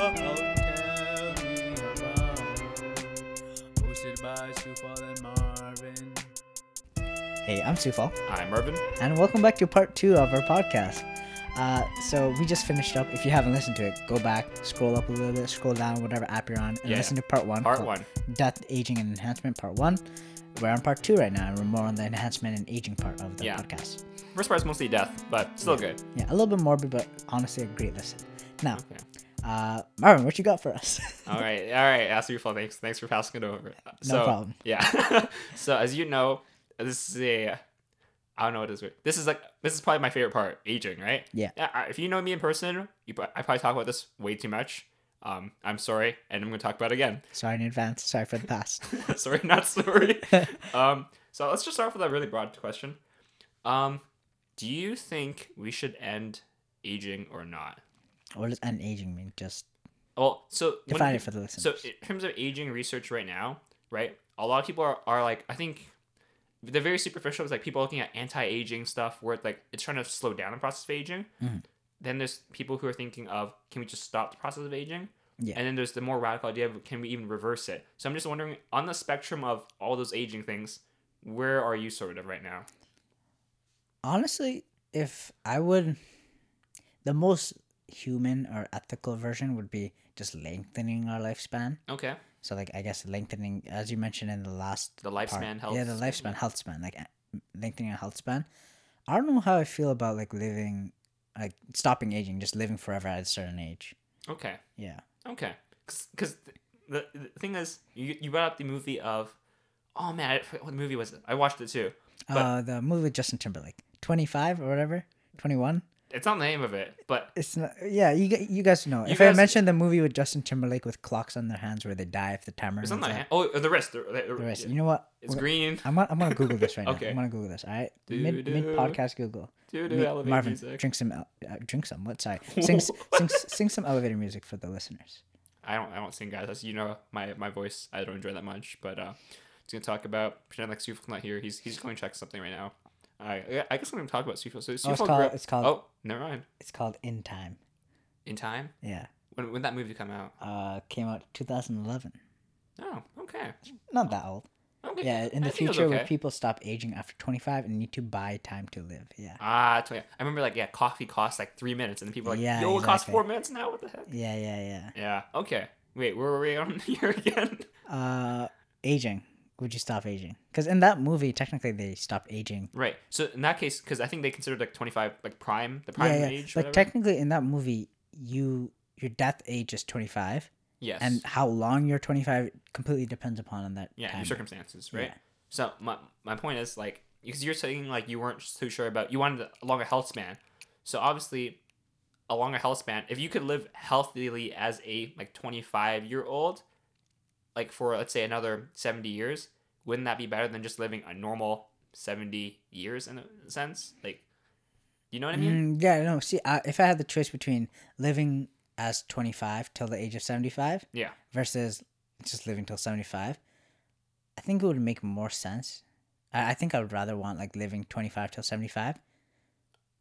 Oh, about. Hosted by Sufal and Marvin. Hey, I'm Sufal, I'm Marvin. and welcome back to part two of our podcast. Uh, so we just finished up. If you haven't listened to it, go back, scroll up a little bit, scroll down, whatever app you're on, and Yeah. listen to part one. Part called one. Death, Aging, and Enhancement, part one. We're on part two right now, and we're more on the enhancement and aging part of the Yeah. podcast. First part's mostly death, but still good. Yeah, a little bit morbid, but honestly, a great listen. Now, Okay. Uh, Marvin, what you got for us? All right, all right. That's your fault. Thanks, thanks for passing it over. So, problem. Yeah. so as you know, this is a. I don't know what it is. This is like this is probably my favorite part, aging, right? Yeah. If you know me in person, you, I probably talk about this way too much. Um, I'm sorry, and I'm gonna talk about it again. Sorry in advance. Sorry for the past. sorry, not sorry. um, so let's just start with a really broad question. Um, do you think we should end aging or not? What does an aging mean? Just Well, so when define it for the listeners. So in terms of aging research right now, right? A lot of people are, are like, I think they're very superficial. It's like people looking at anti-aging stuff where it's like it's trying to slow down the process of aging. Mhm. Then there's people who are thinking of can we just stop the process of aging? Yeah. And then there's the more radical idea of can we even reverse it? So I'm just wondering on the spectrum of all those aging things, where are you sort of right now? honestly, if I would, the most human or ethical version would be just lengthening our lifespan. Okay. So, like, I guess lengthening, as you mentioned in the last The part- lifespan health. Yeah, the lifespan, health span, like lengthening a health span. I don't know how I feel about like living, like stopping aging, just living forever at a certain age. Okay. Yeah. Okay, because the, the thing is, you, you brought up the movie of, oh man, I what movie was it? I watched it too. But- uh, the movie with Justin Timberlake, twenty five or whatever, twenty one. It's not the name of it, but It's not. Yeah, you you guys know. You if I mentioned the movie with Justin Timberlake with clocks on their hands where they die if the timer it's not the hand. Oh, the wrist. The, the, The rest. yeah. You know what? It's We're- green. I'm gonna, I'm gonna Google this right now. I'm gonna Google this. All right. Mid mid podcast Google. Doo doo Mi- Marvin, music. drink some. Uh, drink some. What? Sorry. Sing, sing, sing some elevator music for the listeners. I don't. I don't sing, guys. As you know, my my voice, I don't enjoy that much. But uh, just gonna talk about pretend like Sufil's not here. He's he's going to check something right now. I I guess I'm gonna talk about Sufil. So Oh, it's called. up- It's called. Oh, never mind. It's called In Time. In time. Yeah. When when that movie come out? Uh, came out 2011. Oh, okay. Not that old. Okay. Yeah. In the I think it future, where people stop aging after 25 and need to buy time to live. Yeah. Ah, I remember like yeah, coffee costs like three minutes, and then people are like, Yeah, yo, it costs exactly. four minutes now. What the heck? Yeah. Yeah. Yeah. Yeah. Okay. Wait, where were we on here again? Uh, aging. Would you stop aging? Because in that movie, technically, they stopped aging. Right. So in that case, because I think they considered like twenty five like prime, the prime yeah, yeah. age. Like whatever. technically, in that movie, you your death age is 25, yes. and how long you're 25 completely depends upon on that. yeah, time. your circumstances, right? Yeah. So my my point is like because you're saying like you weren't too sure about you wanted a longer health span, so obviously a longer health span. If you could live healthily as a like twenty five year old, like for let's say another seventy years, wouldn't that be better than just living a normal seventy years in a sense? Like, you know what I mean? Mm, yeah, no. See, I, if I had the choice between living as 25 till the age of 75 Yeah. versus just living till 75, I think it would make more sense. I, I think I would rather want like living 25 till 75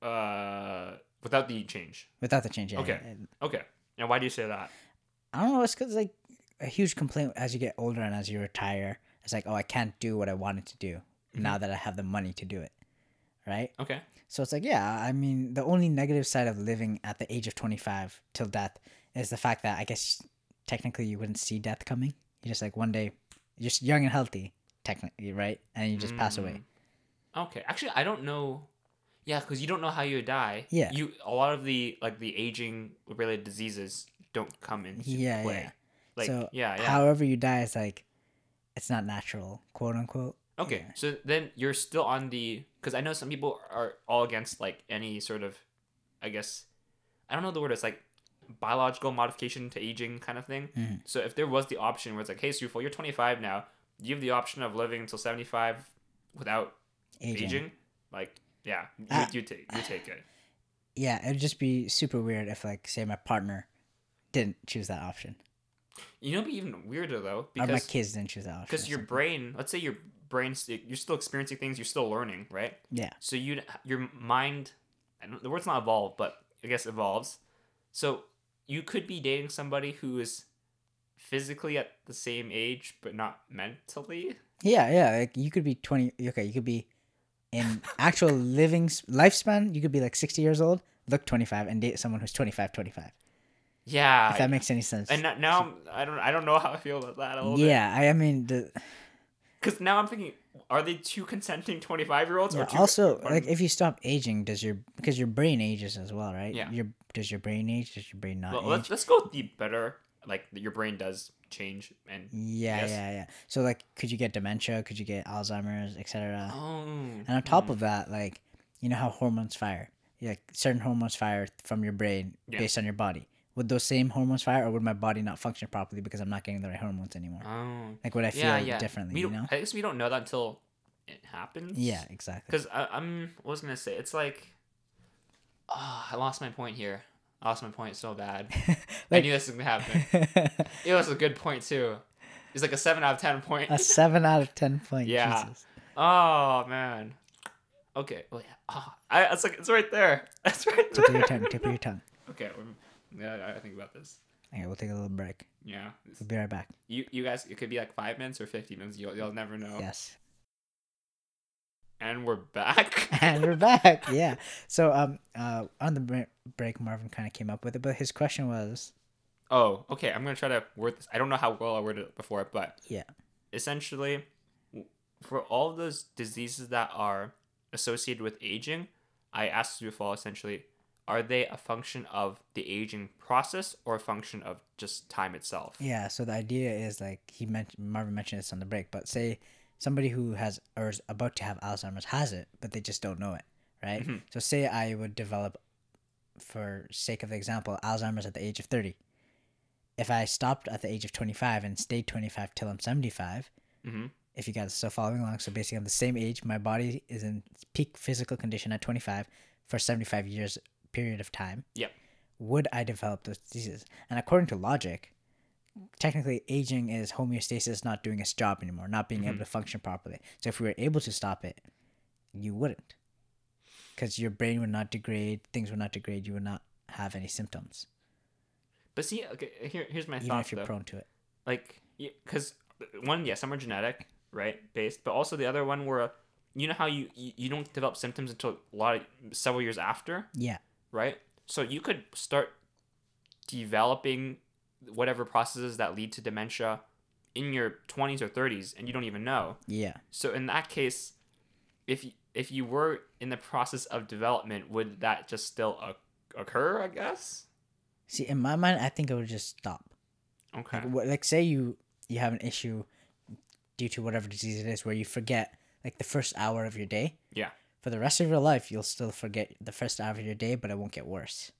Uh, without the change. without the change. yeah, Okay. Okay. Now, why do you say that? I don't know. It's because like a huge complaint as you get older and as you retire. It's like, oh, I can't do what I wanted to do Mm-hmm. now that I have the money to do it. Right. Okay. So it's like, yeah, I mean, the only negative side of living at the age of 25 till death is the fact that I guess technically you wouldn't see death coming. You just like one day, you're just young and healthy, technically, right? And you just pass away. Okay. Actually, I don't know. Yeah, because you don't know how you would die. Yeah. You a lot of the like the aging related diseases don't come into Yeah, play. yeah. Like so, yeah, yeah. however you die is like, it's not natural, quote unquote. okay. yeah. So then you're still on the because I know some people are all against like any sort of, I guess, I don't know the word. It's like biological modification to aging kind of thing. Mhm. So if there was the option where it's like, hey, Sufo, you're 25 now. You have the option of living until 75 without Aging. aging. Like, yeah, you, Ah. you take you take it. Yeah, it'd just be super weird if, like, say, my partner didn't choose that option, You know, it'd be even weirder though or my kids didn't choose that because your brain, let's say your brain, you're still experiencing things, you're still learning, right? yeah, So you your mind, the word's not evolve, but I guess evolves. So you could be dating somebody who is physically at the same age but not mentally. Yeah, yeah. Like you could be twenty. Okay, you could be in actual living lifespan. You could be like sixty years old, look twenty five, and date someone who's 25, 25. Yeah. If that makes any sense. and now- I'm, don't I don't know how I feel about that a little bit. yeah, I, I mean, the, Because now I'm thinking, are they two consenting 25 year olds yeah, or two? also one- like if you stop aging, does your because your brain ages as well, right? Yeah. Your does your brain age? Does your brain not well, age? let's let's go with the better. Like your brain does change and Yeah, Yes. yeah, yeah. So like, could you get dementia? Could you get Alzheimer's, etc. oh, And on top hmm. of that, like, you know how hormones fire? Yeah, like certain hormones fire from your brain Yeah. based on your body. Would those same hormones fire, or would my body not function properly because I'm not getting the right hormones anymore? oh, Like, would I feel yeah, yeah. differently? We You know? I guess we don't know that until it happens. Yeah, exactly. Because I'm, what was gonna say? It's like, oh, I lost my point here. I lost my point so bad. I knew this was gonna happen. It was a good point too. It's like a seven out of ten point. a seven out of ten point. Yeah. Jesus. Oh man. Okay. Well, yeah. Oh, I, it's like it's right there. It's right Tip of your tongue. Tip of your tongue. Okay. um, Yeah, I think about this. Okay, we'll take a little break. Yeah. We'll be right back. You you guys, it could be like five minutes or fifty minutes. You'll you'll never know. Yes. And we're back. and we're back. Yeah. So um uh on the break, Marvin kind of came up with it, but his question was Oh, okay. I'm gonna try to word this. I don't know how well I worded it before, but yeah essentially, for all those diseases that are associated with aging, I asked you to follow essentially, are they a function of the aging process or a function of just time itself? yeah. So the idea is like he mentioned Marvin mentioned this on the break, but say somebody who has or is about to have Alzheimer's has it, but they just don't know it, right? Mhm. So say I would develop, for sake of example, Alzheimer's at the age of thirty. If I stopped at the age of twenty five and stayed twenty five till I'm seventy five, Mm-hmm. if you guys are still following along, so basically I'm the same age. My body is in peak physical condition at 25 for 75 years period of time. Yep. Would I develop those diseases? And according to logic, technically aging is homeostasis not doing its job anymore, not being able Mhm. to function properly. So if we were able to stop it, you wouldn't. Because your brain would not degrade, things would not degrade, you would not have any symptoms, But see, okay, here, here's my even thought if you're though. prone to it. Like, because one, yeah, some are genetic, right, based, but also the other one were, you know how you you, you don't develop symptoms until a lot of several years after, Yeah. Right? So you could start developing whatever processes that lead to dementia in your 20s or 30s and you don't even know. Yeah. So in that case, if you, if you were in the process of development, would that just still occur, I guess? See, in my mind, I think it would just stop. Okay. Like, what, like say you you have an issue due to whatever disease it is where you forget like the first hour of your day. Yeah. For the rest of your life, you'll still forget the first hour of your day, but it won't get worse.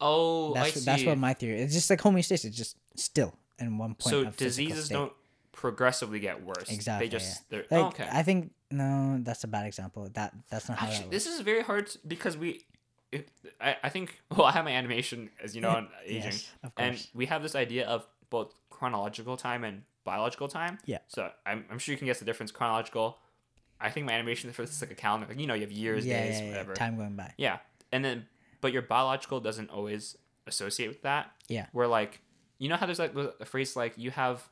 Oh, I That's see. that's what my theory. It's just like homeostasis, just still in one point. so diseases don't progressively get worse. exactly. They just they're Like oh, okay. I think no, that's a bad example. That that's not how Actually, that this is very hard to- because we, it, I, I think well I have my animation as you know on aging, Yes, and we have this idea of both chronological time and biological time. Yeah. So I'm, I'm sure you can guess the difference. Chronological, I think my animation for this is like a calendar. Like, you know, you have years, yeah, days, yeah, yeah, whatever. time going by. Yeah, and then but your biological doesn't always associate with that. Yeah. Where like you know how there's like a phrase like you have,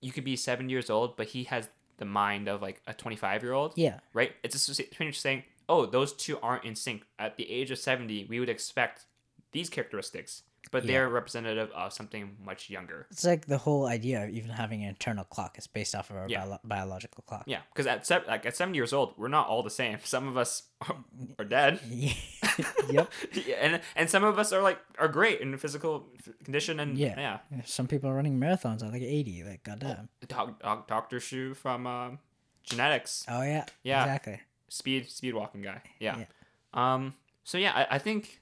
you could be seven years old, but he has the mind of like a 25 year old Yeah, right? It's associated pretty much saying, oh, those two aren't in sync. At the age of 70, we would expect these characteristics, but Yeah. they're representative of something much younger. it's like the whole idea of even having an internal clock is based off of our Yeah. bio- biological clock. Yeah, because at se- like at 70 years old, we're not all the same. Some of us are dead. yep. And and some of us are like are great in physical condition and Yeah. yeah. Some people are running marathons at like 80. Like, goddamn. Doc, doc, Dr. Shu from um, genetics, Oh, yeah. Yeah. Exactly. speed speed walking guy. Yeah. Yeah. Um. So yeah, I, I think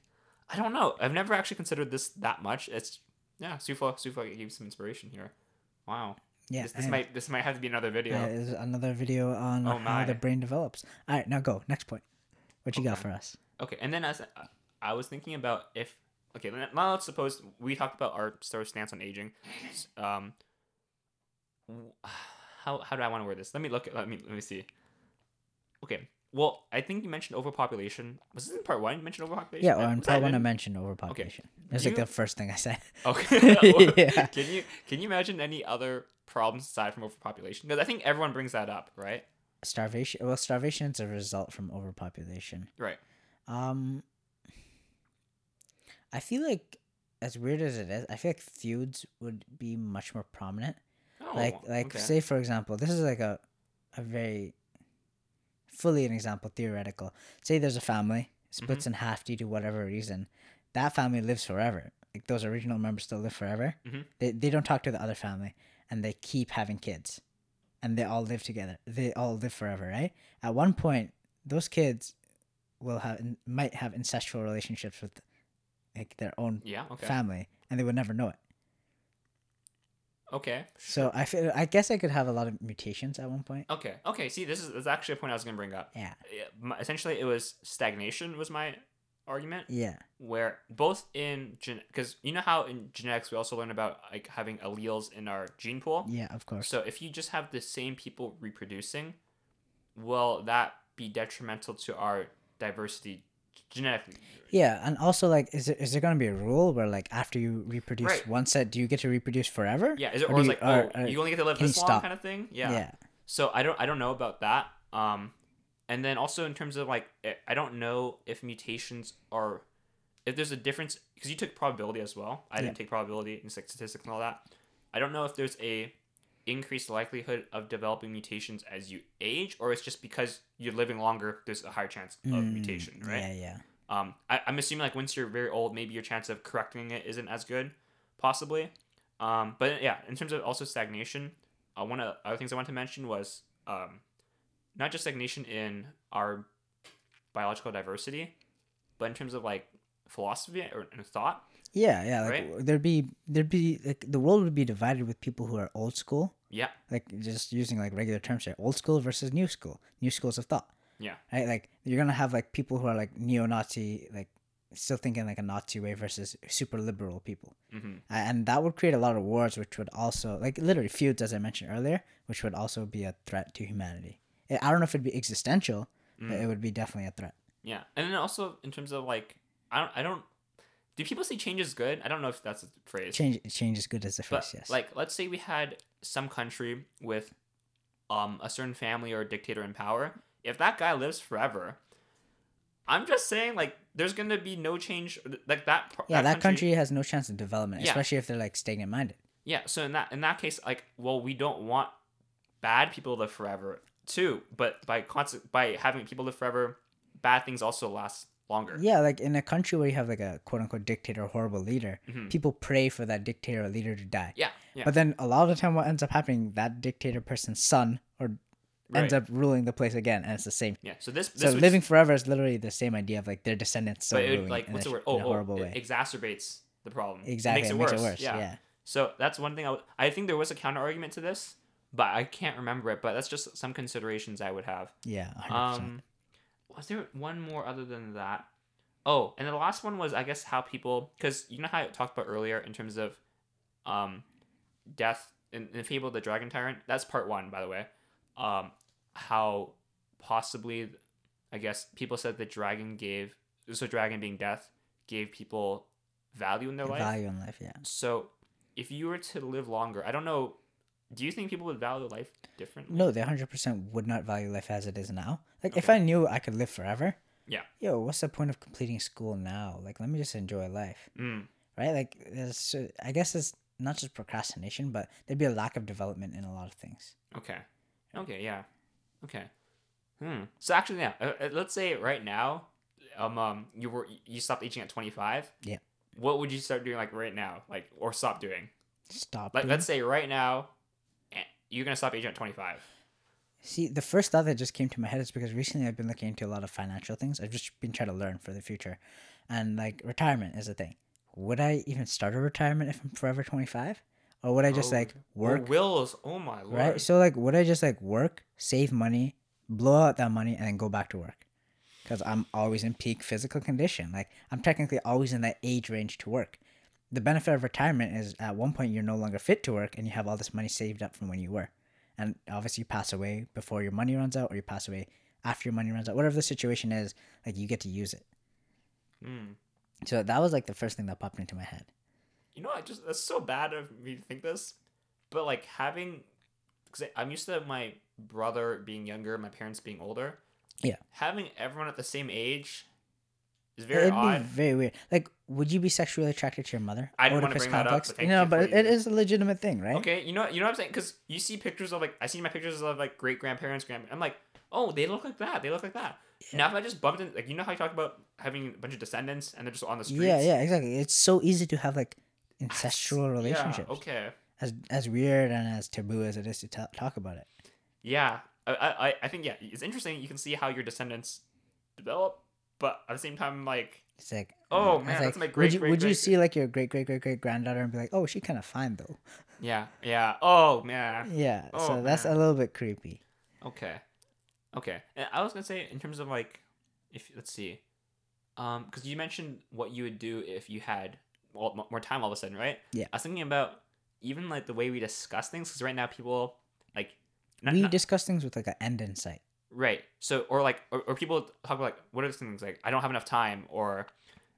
I don't know. I've never actually considered this that much. It's yeah. Sufa Sufa gave some inspiration here. Wow. Yeah. This, this might this might have to be another video. uh, is another video on Oh, how the brain develops. All right, now go. Next point. What you got for us? Okay, and then as I was thinking about if okay, now let's suppose we talked about our sort of stance on aging. Um, how how do I want to word this? Let me look. At, let me let me see. Okay, well, I think you mentioned overpopulation. Was this in part one? You mentioned overpopulation. Yeah, or in part one I mentioned overpopulation. Okay. That's like you- the first thing I said. Okay. Yeah. Can you can you imagine any other problems aside from overpopulation? Because I think everyone brings that up, right? Starvation. Well, starvation is a result from overpopulation. Right. Um, I feel like, as weird as it is, I feel like feuds would be much more prominent. Oh, like, like okay. say for example, this is like a, a very, fully an example, theoretical. Say there's a family splits Mm-hmm. in half due to whatever reason, that family lives forever. Like those original members still live forever. Mhm. They they don't talk to the other family, and they keep having kids, and they all live together. They all live forever, right? At one point, those kids will have might have incestual relationships with like their own Yeah. Okay. family, and they would never know it. Okay. So I feel I guess I could have a lot of mutations at one point. Okay. Okay. See, this is, this is actually a point I was gonna bring up. Yeah. Yeah, Essentially, it was stagnation was my argument. Yeah. where both in gen because you know how in genetics we also learn about like having alleles in our gene pool Yeah, of course. so if you just have the same people reproducing will that be detrimental to our diversity genetically Yeah, and also like, is there, is there gonna be a rule where like after you reproduce Right. one set, do you get to reproduce forever? yeah is it Or or, is you- like or- oh or you only get to live this long stop? kind of thing yeah. yeah. so i don't i don't know about that um and then also in terms of like eh, i don't know if mutations are if there's a difference because you took probability as well i didn't take probability and statistics and all that i don't know if there's a increased likelihood of developing mutations as you age or it's just because you're living longer there's a higher chance of Mm, mutation right Yeah, yeah. um, I, I'm assuming like once you're very old, maybe your chance of correcting it isn't as good, possibly. Um, but yeah, in terms of also stagnation, uh, one of the other things I wanted to mention was um, not just stagnation in our biological diversity, but in terms of like philosophy or and thought. Yeah, yeah. Like Right? there'd be there'd be like the world would be divided with people who are old school, Yeah, like just using like regular terms here, old school versus new school, new schools of thought. yeah, Right? Like you're gonna have like people who are like neo-Nazi, like still thinking like a Nazi way versus super liberal people. hmm and that would create a lot of wars which would also like literally feuds as i mentioned earlier which would also be a threat to humanity i don't know if it'd be existential but Mm. it would be definitely a threat yeah. And then also in terms of like, I don't, I don't. Do people say change is good? I don't know if that's a phrase. change change is good as the But yes like, let's say we had some country with um a certain family or a dictator in power. If that guy lives forever, I'm just saying like there's gonna be no change. Like that. yeah that country has no chance of development Yeah. especially if they're like stagnant minded Yeah. So in that in that case, like, well, we don't want bad people to live forever too. But by constant by having people live forever, bad things also last longer. yeah like in a country where you have like a quote-unquote dictator or horrible leader Mhm. people pray for that dictator or leader to die Yeah. Yeah. but then a lot of the time what ends up happening that dictator person's son or ends up ruling the place again and it's the same Yeah. So this. this so living forever is literally the same idea of like their descendants ruling like, what's the word? Oh, oh, horrible it way exacerbates the problem. Exactly, It it makes it it worse. worse. Yeah. Yeah. So that's one thing I, w- I think there was a counter argument to this, but I can't remember it. But that's just some considerations I would have. yeah, 100%. Um, was there one more other than that? Oh, and the last one was I guess how people because you know how I talked about earlier in terms of, um, death in, in the fable of the dragon tyrant. That's part one, by the way. Um, how possibly, I guess people said the dragon gave so dragon being death gave people value in their life. value in life. Yeah. So, if you were to live longer, I don't know. Do you think people would value life differently? No, they hundred percent would not value life as it is now. Like if I knew I could live forever. Yeah. Yo, what's the point of completing school now? Like, let me just enjoy life, Mm, right? Like, there's, I guess it's not just procrastination, but there'd be a lack of development in a lot of things. okay. Okay. Yeah. Okay. Hmm. So actually, yeah. Uh, uh, let's say right now, um, um, you were you stopped aging at twenty five. Yeah. What would you start doing like right now, like or stop doing? Stop. Like doing- let's say right now, eh, you're gonna stop aging at twenty five. See, the first thought that just came to my head is because recently I've been looking into a lot of financial things. I've just been trying to learn for the future. And like retirement is a thing. Would I even start a retirement if I'm forever 25? Or would I just Oh, like work? wills. Oh my lord. right? So like would I just like work, save money, blow out that money and then go back to work? Cuz I'm always in peak physical condition. Like I'm technically always in that age range to work. The benefit of retirement is at one point you're no longer fit to work and you have all this money saved up from when you were. And obviously you pass away before your money runs out or you pass away after your money runs out. Whatever the situation is, like you get to use it. Mm. So that was like the first thing that popped into my head. You know, I just that's so bad of me to think this, but like having, because I'm used to my brother being younger, my parents being older. Yeah. Having everyone at the same age is very It'd odd. be very weird. Like, would you be sexually attracted to your mother? I didn't wanna Oedipus bring that up, complex? but no, but it, is a legitimate thing, right? Okay, you know, you know what I'm saying? Because you see pictures of like I see my pictures of like great grandparents, grand. I'm like, oh, they look like that. They look like that. Now if I just bumped in, like you know how you talk about having a bunch of descendants and they're just on the streets. Yeah, yeah, exactly. It's so easy to have like ancestral relationships. Yeah, okay. As as weird and as taboo as it is to ta- talk about it. Yeah, I, I- I think yeah, it's interesting. You can see how your descendants develop, but at the same time, like, It's like Oh, it's man, like, that's my would you great, would you great- see like your great great great great granddaughter and be like, oh, she kind of fine though. yeah, yeah. Oh man. Yeah, Oh, so that's a little bit creepy. Okay, okay. And I was gonna say in terms of like, if let's see, um, because you mentioned what you would do if you had mo- more time all of a sudden, right? Yeah. I was thinking about even like the way we discuss things, because right now people like, not, we not- discuss things with like an end in sight. Right. So or like or, or people talk about like what are things like I don't have enough time or.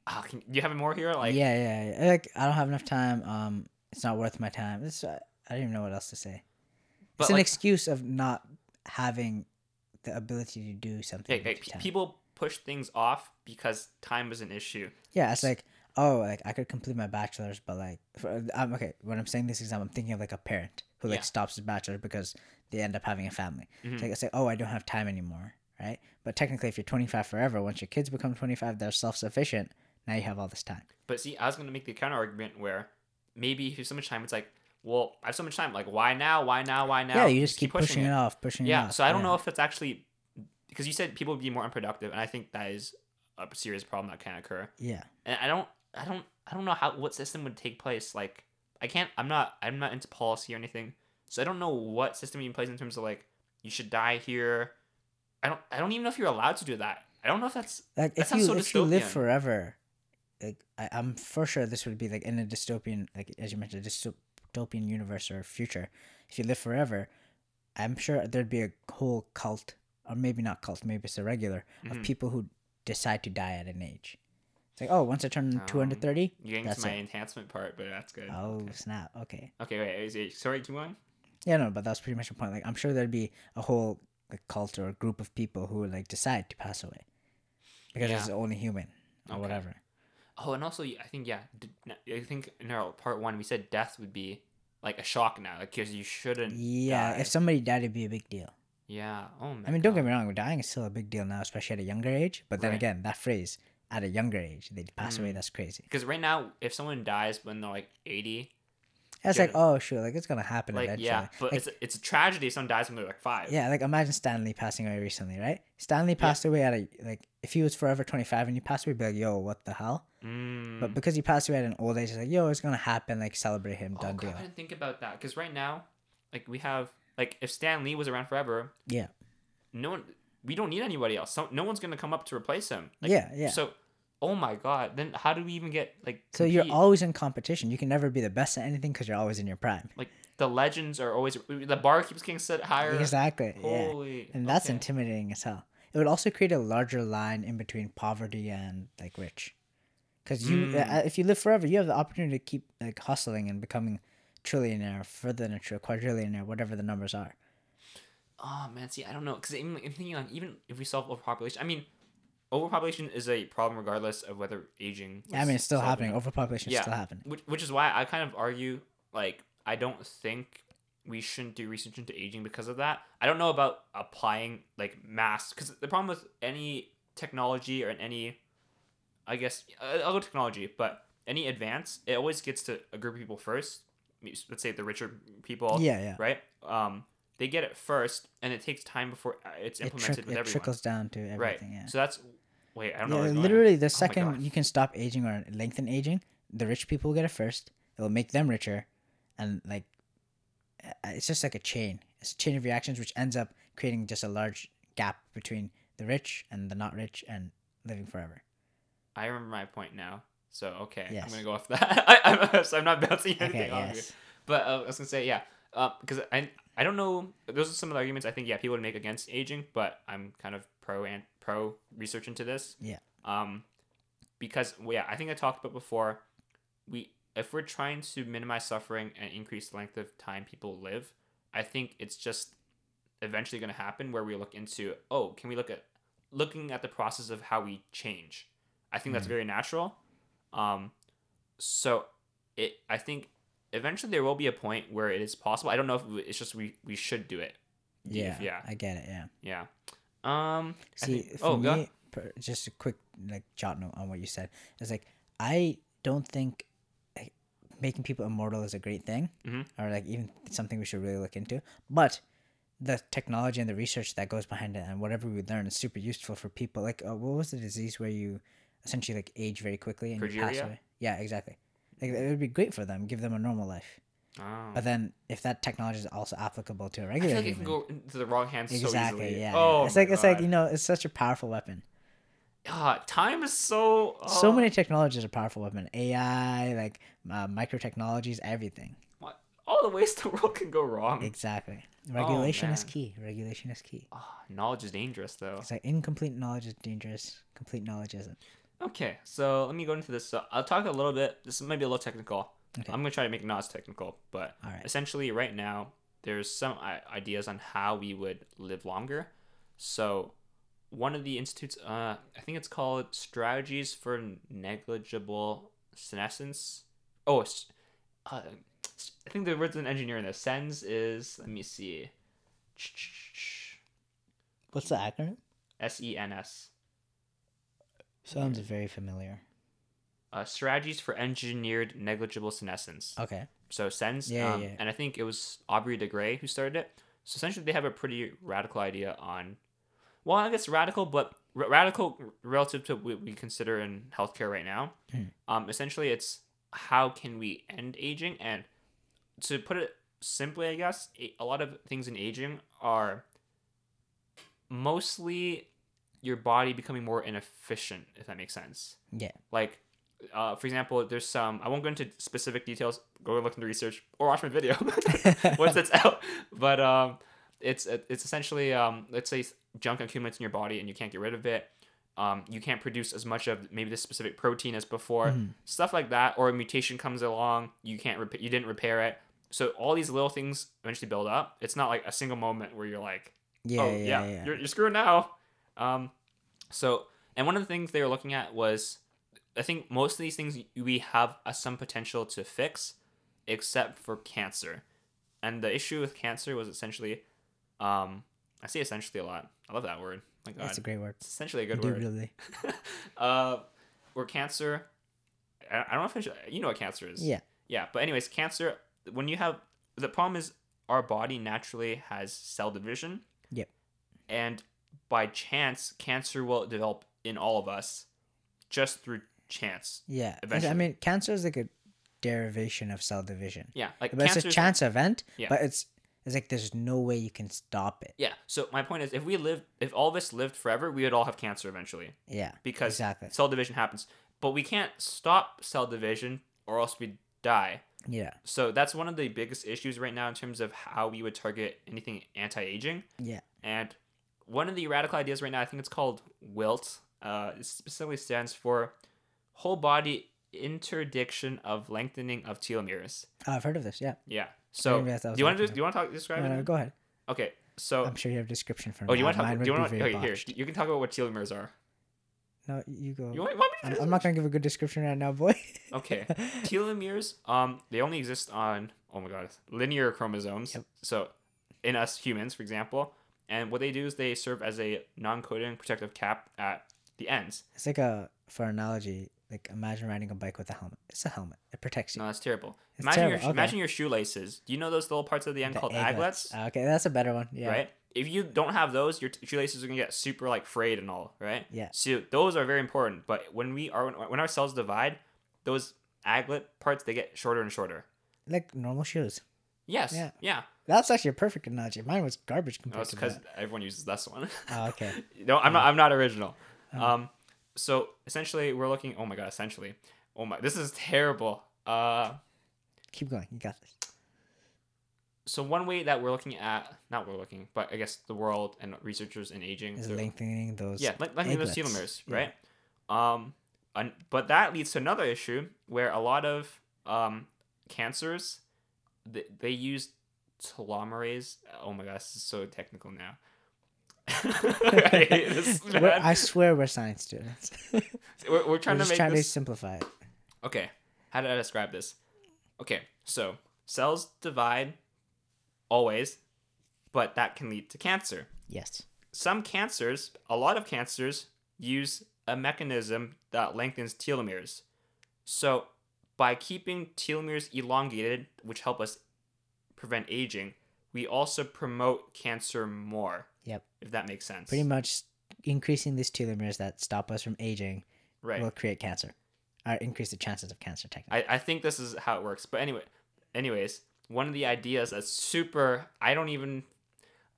Ah, can, do you have more here? Like, yeah, yeah, yeah. Like I don't have enough time. Um, it's not worth my time. It's I don't even know what else to say. It's an like- excuse of not having the ability to do something. like, people push things off because time is an issue. Yeah, it's like oh, like I could complete my bachelor's, but like, for, I'm okay. When I'm saying this example, I'm thinking of like a parent who like Yeah. stops his bachelor because they end up having a family. Mhm. It's like it's like oh, I don't have time anymore, right? But technically, if you're 25 forever, once your kids become 25, they're self sufficient. Now you have all this time. But see, I was gonna make the counter argument where maybe if you have so much time, it's like, well, I have so much time. Like, why now? Why now? Why now? yeah, you just keep pushing, it. off, pushing it Yeah. off. So I don't yeah. know if it's actually because you said people would be more unproductive, and I think that is a serious problem that can occur. Yeah, And I don't, I don't, I don't know how what system would take place. Like, I can't. I'm not. I'm not into policy or anything, so I don't know what system you place in terms of like you should die here. I don't. I don't even know if you're allowed to do that. I don't know if that's like That if you so if you live forever, like I, I'm for sure this would be like in a dystopian, like as you mentioned, a dystopian universe or future. If you live forever, I'm sure there'd be a whole cult, or maybe not cult, maybe it's a regular of Mhm. people who decide to die at an age. It's like, oh, once I turn Um, 230, you getting That's to my it. enhancement part, but that's good. oh Okay. snap, okay. Okay, wait. Sorry, keep going. Yeah, no, but that's pretty much the point. Like, I'm sure there'd be a whole like cult or a group of people who would like decide to pass away because Yeah. it's only human or Okay. whatever. Oh, and also, I think yeah, I think in our part one we said death would be like a shock now, like because you shouldn't. Yeah, die. if somebody died, it'd be a big deal. Yeah. Oh. I mean, don't get me wrong, dying is still a big deal now, especially at a younger age. But then Right. again, that phrase, at a younger age, they pass away, Mm. that's crazy. Because right now, if someone dies when they're like eighty, It's Yeah. like, oh, sure, like it's gonna happen like eventually. yeah, but Like, it's a, it's a tragedy if someone dies when they're like five. yeah, like imagine Stan Lee passing away recently, right? Stan Lee passed away at a, like, if he was forever 25 and he passed away, be like, yo, what the hell? Mm. But because he passed away at an old age, it's like, yo, it's gonna happen, like, celebrate him, oh, done God, deal. I didn't think about that. Because right now, like we have like if Stan Lee was around forever, Yeah. no one, we don't need anybody else. So, no one's gonna come up to replace him. Like, yeah, yeah. So, oh my God, then how do we even get like? So you're always in competition. You can never be the best at anything because you're always in your prime. like the legends are always the bar keeps getting set higher. Exactly. Yeah. Holy, And that's okay. intimidating as hell. It would also create a larger line in between poverty and like rich. Because you, Mm. uh, if you live forever, you have the opportunity to keep like hustling and becoming trillionaire, further than a tri- quadrillionaire, whatever the numbers are. Oh man, see, I don't know, because I'm, I'm thinking on even if we solve overpopulation, I mean, overpopulation is a problem regardless of whether aging. I mean, it's still happening. it. Overpopulation is Yeah. still happening. Which, which is why I kind of argue like I don't think we shouldn't do research into aging because of that. I don't know about applying like mass because the problem with any technology or any, I guess uh, I'll go technology, but any advance, it always gets to a group of people first. Let's say the richer people, Yeah, yeah. right? Um, they get it first, and it takes time before uh, it's It, implemented trick, with it everyone. trickles down to right. everything. Yeah. So that's wait, I don't know. Yeah, where it's going. literally, the Oh second you can stop aging or lengthen aging, the rich people will get it first. It will make them richer, and like, uh, it's just like a chain. It's a chain of reactions, which ends up creating just a large gap between the rich and the not rich, and living forever. I remember my point now. So okay, I'm gonna go off that. I, I'm, so I'm not bouncing anything Okay. off you. But uh, I was gonna say, yeah. uh, because I I don't know. Those are some of the arguments I think yeah people would make against aging, but I'm kind of pro and pro research into this. Yeah. Um, because yeah, I think I talked about before. We if we're trying to minimize suffering and increase the length of time people live, I think it's just eventually going to happen where we look into oh can we look at looking at the process of how we change. I think that's Mhm. very natural. Um, so it I think eventually there will be a point where it is possible. I don't know if it's just we we should do it. Yeah, yeah. I get it. Yeah. Yeah. Um. See, think- for oh, me, per- just a quick like jot note on what you said. It's like I don't think like, making people immortal is a great thing, Mhm. or like even something we should really look into. But the technology and the research that goes behind it, and whatever we learn, is super useful for people. Like, uh, what was the disease where you essentially like age very quickly and you pass away? Yeah, exactly. Like it would be great for them, give them a normal life. Oh. But then, if that technology is also applicable to a regular feel like it can go into the wrong hands so exactly, easily. yeah, Oh, yeah. it's like my it's like you know, it's such a powerful weapon. Ah, time is so so oh, many technologies are powerful weapon ai like uh, micro technologies everything what- all the ways the world can go wrong. exactly regulation is key regulation is key Ah, knowledge is dangerous though. it's like incomplete knowledge is dangerous complete knowledge isn't Okay, so let me go into this. So I'll talk a little bit. This might be a little technical. Okay. I'm gonna try to make it not as technical, but right. essentially right now there's some ideas on how we would live longer. So one of the institutes uh, i think it's called strategies for negligible senescence. Oh uh, i think the word's an engineer in this. SENS is let me see. What's the acronym? S-e-n-s sounds very familiar uh, strategies for engineered negligible senescence okay So SENS, Yeah, um, yeah. and I think it was Aubrey de Grey who started it. So essentially, they have a pretty radical idea on, well, I guess radical, but r- radical relative to what we consider in healthcare right now. Hmm. Um, essentially, it's how can we end aging, and to put it simply, I guess a a lot of things in aging are mostly your body becoming more inefficient, if that makes sense yeah like uh, for example there's some i won't go into specific details go look into research or watch my video once it's out. But um it's it's essentially um let's say junk accumulates in your body and you can't get rid of it. Um, you can't produce as much of maybe this specific protein as before. Mhm. stuff like that or a mutation comes along you can't repa- you didn't repair it. So all these little things eventually build up. It's not like a single moment where you're like yeah oh yeah yeah, yeah, You're, you're screwed now. Um so and one of the things they were looking at was i think most of these things we have uh, some potential to fix except for cancer and the issue with cancer was essentially um i say essentially a lot i love that word my god that's a great word it's essentially a good word Indubitably. uh where cancer I, I don't know if I should, you know what cancer is yeah yeah, but anyways, cancer. When you have the problem is our body naturally has cell division. Yep. And by chance, cancer will develop in all of us, just through chance. yeah i mean cancer is like a derivation of cell division Yeah, like but it's a chance event Yeah. but it's it's like there's no way you can stop it Yeah. So my point is, if we live, if all of us lived forever, we would all have cancer eventually yeah because exactly cell division happens. But we can't stop cell division, or else we die. yeah So that's one of the biggest issues right now in terms of how we would target anything anti-aging. yeah And one of the radical ideas right now, I think it's called WILT. Uh, it specifically stands for whole body interdiction of lengthening of telomeres. oh, i've heard of this yeah Yeah. So do you want to do you want to talk describe No, it? no, go ahead Okay. So i'm sure you have a description for oh, you want to talk? Do you want to? Okay, here you can talk about what telomeres are. no you go You want, want me to I'm, I'm not gonna give a good description right now boy Okay. telomeres um they only exist on oh my god linear chromosomes Yep. so in us humans for example and what they do is they serve as a non-coding protective cap at the ends It's like a for analogy, like imagine riding a bike with a helmet. It's a helmet. It protects you. no that's terrible It's imagine terrible, your okay. imagine your shoelaces do you know those little parts at the end The called aglets Okay, that's a better one. Yeah. right if you don't have those your shoelaces are gonna get super like frayed and all right Yeah. so those are very important but when we are when our cells divide those aglet parts they get shorter and shorter Like normal shoes. yes Yeah. yeah That's actually a perfect analogy. Mine was garbage no, compared it's to because everyone uses this one Oh, okay. no, I'm not. I'm not original. Oh. Um, so essentially, we're looking. Oh my god! Essentially, oh my, this is terrible. Uh, Keep going. You got this. so one way that we're looking at, not we're looking, but I guess the world and researchers in aging, Is lengthening those. yeah, lengthening those telomeres, Yeah. right? Um, and, but that leads to another issue where a lot of um cancers, they, they use telomerase. Oh my gosh, this is so technical now. I hate this, I swear we're science students. we're We're, we're trying to make trying this to simplify it. Okay, how did I describe this? Okay, so cells divide always, but that can lead to cancer. Yes. Some cancers, a lot of cancers, use a mechanism that lengthens telomeres. So, by keeping telomeres elongated, which help us prevent aging, we also promote cancer more. Yep. If that makes sense. Pretty much increasing these telomeres that stop us from aging right. will create cancer, or increase the chances of cancer. Technically. I, I think this is how it works. But anyway, anyways, one of the ideas that's super I don't even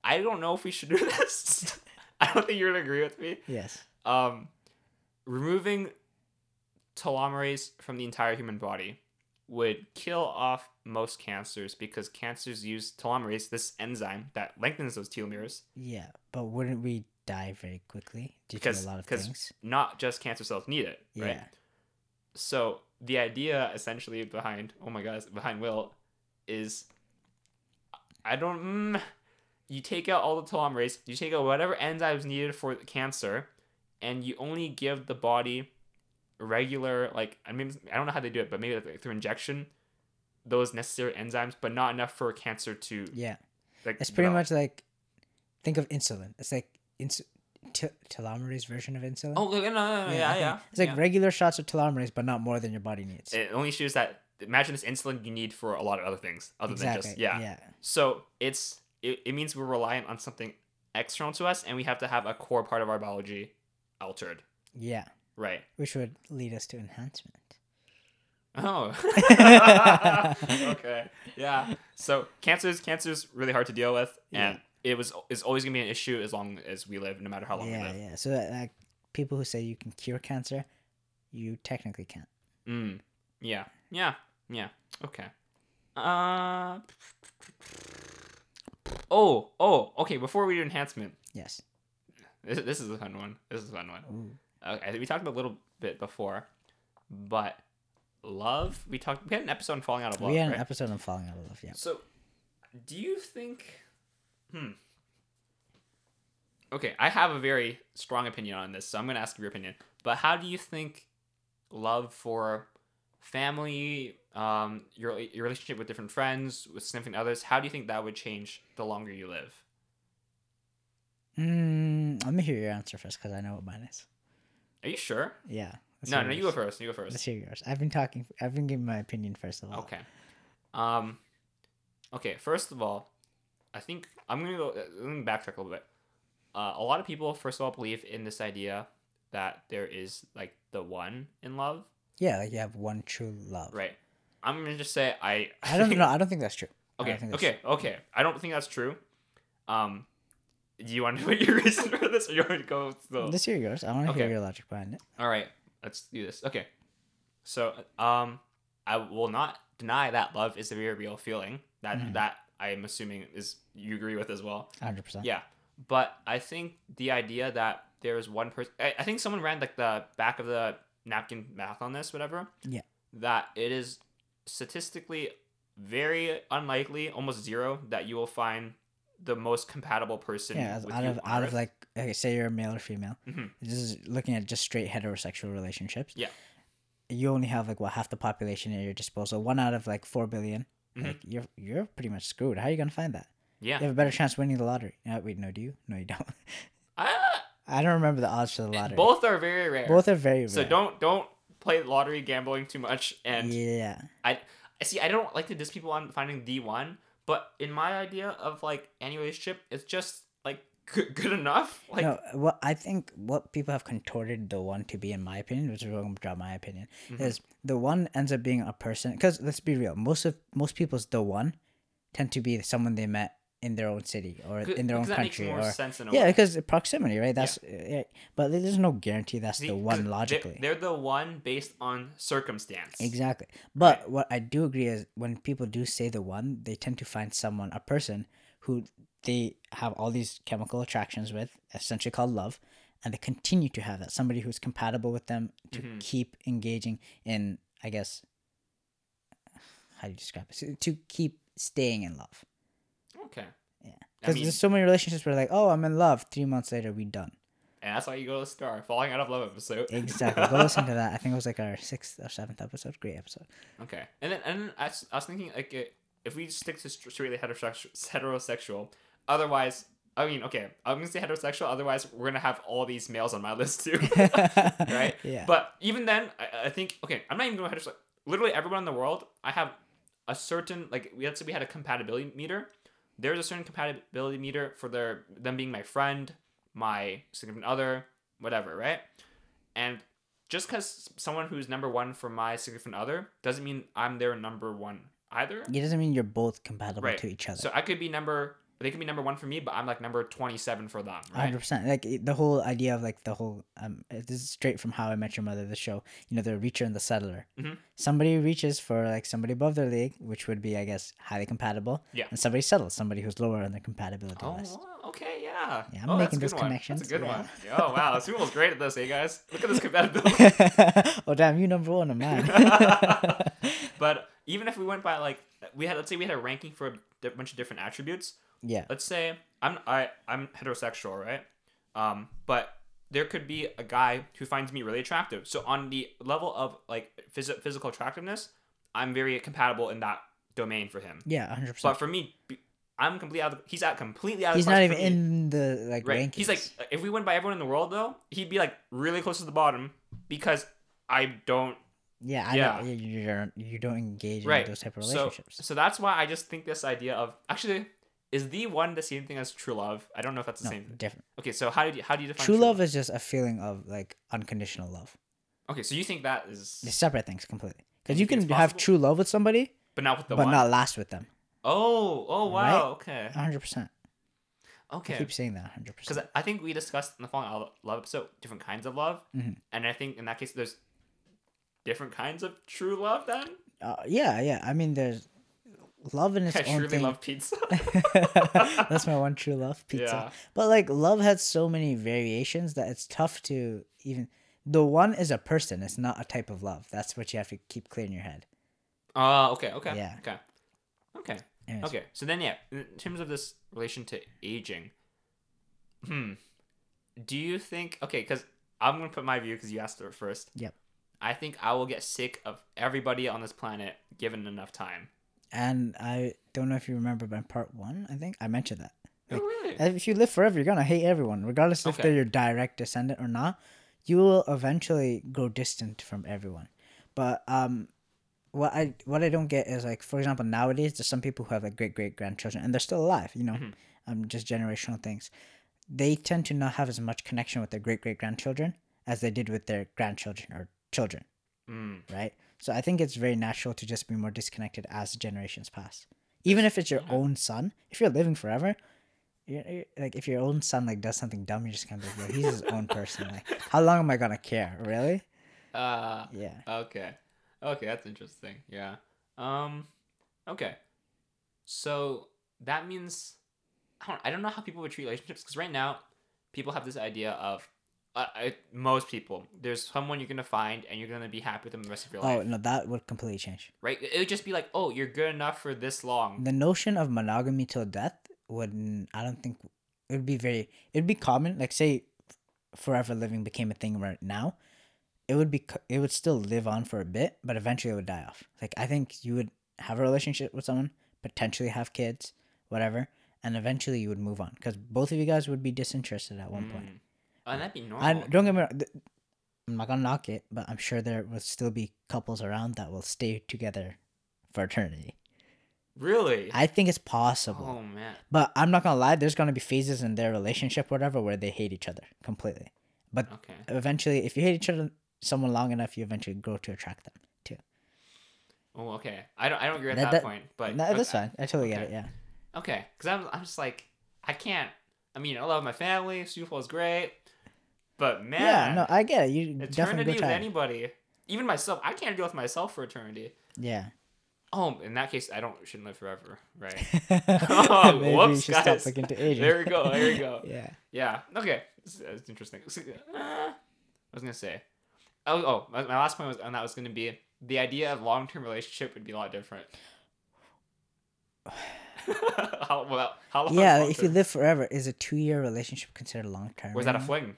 I don't know if we should do this. I don't think you're gonna agree with me. yes. Um removing telomerase from the entire human body would kill off most cancers because cancers use telomerase, this enzyme that lengthens those telomeres. Yeah, but wouldn't we die very quickly due Because- to a lot of things? Not just cancer cells need it, right? Yeah. So the idea essentially behind oh my gosh behind Will is I don't mm, you take out all the telomerase, you take out whatever enzymes needed for cancer, and you only give the body regular like I mean I don't know how they do it, but maybe like through injection those necessary enzymes, but not enough for cancer to Yeah. like It's pretty develop. much like think of insulin. It's like ins- te- telomerase version of insulin. Oh no, no, no, no, yeah, yeah. It's like yeah. regular shots of telomerase, but not more than your body needs. it only shows that imagine this insulin you need for a lot of other things other than just yeah. Yeah. So it's it, it means we're reliant on something external to us and we have to have a core part of our biology altered. Yeah. Right. Which would lead us to enhancement. Oh. okay. Yeah. So cancer's cancer's really hard to deal with and it was is always gonna be an issue as long as we live, no matter how long we yeah, live. yeah. So that, like people who say you can cure cancer, you technically can't. Mm. Yeah. Yeah. Yeah. Okay. Uh Oh, oh, okay, before we do enhancement, Yes. This, this is a fun one. This is a fun one. Ooh. Okay, we talked about a little bit before, but love. We talked. We had an episode on falling out of love. we had right? an episode on falling out of love. Yeah. So, do you think? Hmm. Okay, I have a very strong opinion on this, so I'm gonna ask your opinion. But how do you think love for family, um, your your relationship with different friends, with significant others, how do you think that would change the longer you live? Mm, let me hear your answer first, because I know what mine is. Are you sure? Yeah. no, no, you go first. You go first. Let's hear yours. I've been talking. I've been giving my opinion first of all. Okay. Um. Okay. First of all, I think I'm gonna go. Let me backtrack a little bit. Uh, a lot of people, first of all, believe in this idea that there is like the one in love, Yeah, like you have one true love. right? I'm gonna just say I. I don't know. I don't think that's true. Okay. think that's Okay. Okay. I don't think that's true. Um, do you want to put your reason for this, or you want to go? With the... Let's hear yours. I want to Okay. hear your logic behind it. All right, let's do this. Okay. So, um, I will not deny that love is a very real feeling. That Mhm. that I am assuming is you agree with as well. 100%. Yeah, but I think the idea that there's one person, I, I think someone ran like the back of the napkin math on this, whatever. Yeah. That it is statistically very unlikely, almost zero, that you will find the most compatible person. Yeah, with out you of out of like okay, say you're a male or female. Mhm. This is looking at just straight heterosexual relationships. Yeah. You only have like what half the population at your disposal. One out of like four billion. Mhm. Like you're you're pretty much screwed. How are you gonna find that? yeah. You have a better chance winning the lottery. Uh, wait, no, do you? No, you don't. Ah, I don't remember the odds for the lottery. both are very rare. Both are very rare. So don't don't play lottery gambling too much. And yeah. I see. I don't like to diss people on finding the one, but in my idea of like any relationship, it's just like good, good enough. Like no, what I think what people have contorted the one to be, in my opinion, which is I'm gonna draw my opinion, Mhm. is the one ends up being a person. Because let's be real, most of most people's the one tend to be someone they met in their own city or in their own because that makes country or sense in a yeah, because proximity, right? That's uh, yeah. But there's no guarantee that's See, the one they're- logically. They're, the one based on circumstance. Exactly. But Right. what I do agree is when people do say the one, they tend to find someone, a person who they have all these chemical attractions with, essentially called love, and they continue to have that. Somebody who's compatible with them to Mhm. keep engaging in, I guess, how do you describe it? To keep staying in love. Okay. Yeah. I Because mean, there's so many relationships where like, oh, I'm in love. Three months later, we done. and that's why you go to the star, falling out of love episode. Exactly. Go listen to that. I think it was like our sixth or seventh episode. Great episode. Okay, and then and I, was- I was thinking like if we stick to strictly heterosexual, otherwise, I mean, okay, I'm gonna say heterosexual. Otherwise, we're gonna have all these males on my list too, right? Yeah. But even then, I, I think okay, I'm not even going heterosexual. Literally everyone in the world, I have a certain like we had to we had a compatibility meter. There's a certain compatibility meter for their them being my friend, my significant other, whatever, right? And just because someone who's number one for my significant other doesn't mean I'm their number one either. It doesn't mean you're both compatible Right. to each other. So I could be number, they could be number one for me, but I'm like number 27 for them, right? Hundred percent. Like the whole idea of like the whole um, this is straight from How I Met Your Mother, the show. You know, the reacher and the settler. Mhm. Somebody reaches for like somebody above their league, which would be, I guess, highly compatible. Yeah. And somebody settles, somebody who's lower on their compatibility Oh, list. okay, yeah. Yeah, I'm oh, making those connections, That's a good yeah. one. Oh, wow. Sumo's great at this, hey, guys? Look at this compatibility. oh damn, you number one, man. but even if we went by, like, we had, let's say we had a ranking for a bunch of different attributes. Yeah. let's say I'm I I'm heterosexual, right? Um, but there could be a guy who finds me really attractive. So on the level of like phys- physical attractiveness, I'm very compatible in that domain for him. Yeah, 100%. But for me, I'm completely out. Of, he's out completely out. He's not even in the like right. rankings. He's like if we went by everyone in the world though, he'd be like really close to the bottom because I don't yeah, I yeah. Don't, you you don't you don't engage right in those type of So relationships. so that's why I just think this idea of actually is the one the same thing as true love. I don't know if that's the no, same thing. different. Okay, so how do you how do you define True love is just a feeling of like unconditional love. Okay, so you think that is, They're separate things completely. Because you you can have true love with somebody, but not with the but one. not last with them. Oh, oh wow. Right? Okay, hundred percent. I okay. keep saying that hundred percent Because. I think we discussed in the following lo- love episode different kinds of love, Mhm. and I think in that case there's different kinds of true love. Then Uh, yeah, yeah. I mean, there's love in its I own truly thing. love pizza. That's my one true love, pizza. Yeah. But like love has so many variations that it's tough to even. The one is a person. It's not a type of love. That's what you have to keep clear in your head. Uh, okay, okay, Yeah. okay, okay, Anyways, okay. So then, yeah, in terms of this relation to aging, hmm, do you think? Okay, because I'm gonna put my view because you asked it first. Yep. I think I will get sick of everybody on this planet given enough time. And I don't know if you remember, but in part one, I think I mentioned that. Oh, really? If you live forever, you're gonna hate everyone, regardless if they're your direct descendant or not. You will eventually grow distant from everyone. But um, what I what I don't get is like, for example, nowadays there's some people who have like great great grandchildren and they're still alive. You know, Mhm. um, just generational things. They tend to not have as much connection with their great great grandchildren as they did with their grandchildren or children, Mm. right? So I think it's very natural to just be more disconnected as generations pass. Even if it's your Yeah. own son, if you're living forever, you're, you're- like if your own son like does something dumb, you're just kind of like, he's his own person. Like, how long am I gonna care? Really? Uh, Yeah. okay. Okay, that's interesting. Yeah. Um, okay. So that means I don't, I don't know how people would treat relationships because right now people have this idea of uh, I, most people there's someone you're gonna find and you're gonna be happy with them the rest of your life. Oh no, that would completely change. right? It would just be like, oh, you're good enough for this long. The notion of monogamy till death would I don't think it would be very it would be common. Like say, forever living became a thing right now. It would be. It would still live on for a bit, but eventually it would die off. Like I think you would have a relationship with someone, potentially have kids, whatever, and eventually you would move on because both of you guys would be disinterested at one point. Oh, that'd be normal. And don't get me wrong. th- I'm not gonna knock it, but I'm sure there will still be couples around that will stay together for eternity. really? I think it's possible. oh man. But I'm not gonna lie, there's gonna be phases in their relationship, whatever, where they hate each other completely. But Okay. eventually, if you hate each other, someone long enough, you eventually grow to attract them too. Oh, okay. I don't. I don't agree at That- that, that- point, but No, that's okay. fine. I totally get it. Yeah. Okay, because I'm I'm just like I can't. I mean, I love my family. Super is great, but man, Yeah, no, I get it. You definitely eternity with anybody, even myself, I can't deal with myself for eternity. Yeah. Oh, in that case, I don't shouldn't live forever, right? Maybe you whoops, should guys. stop to there we go. There we go. yeah. Yeah. Okay. That's, that's interesting. Uh, I was gonna say. Oh, oh. My, last point was, and that was gonna be the idea of long term relationship would be a lot different. how well? How long? Yeah, if you live forever, is a two year relationship considered long term? Was that a fling?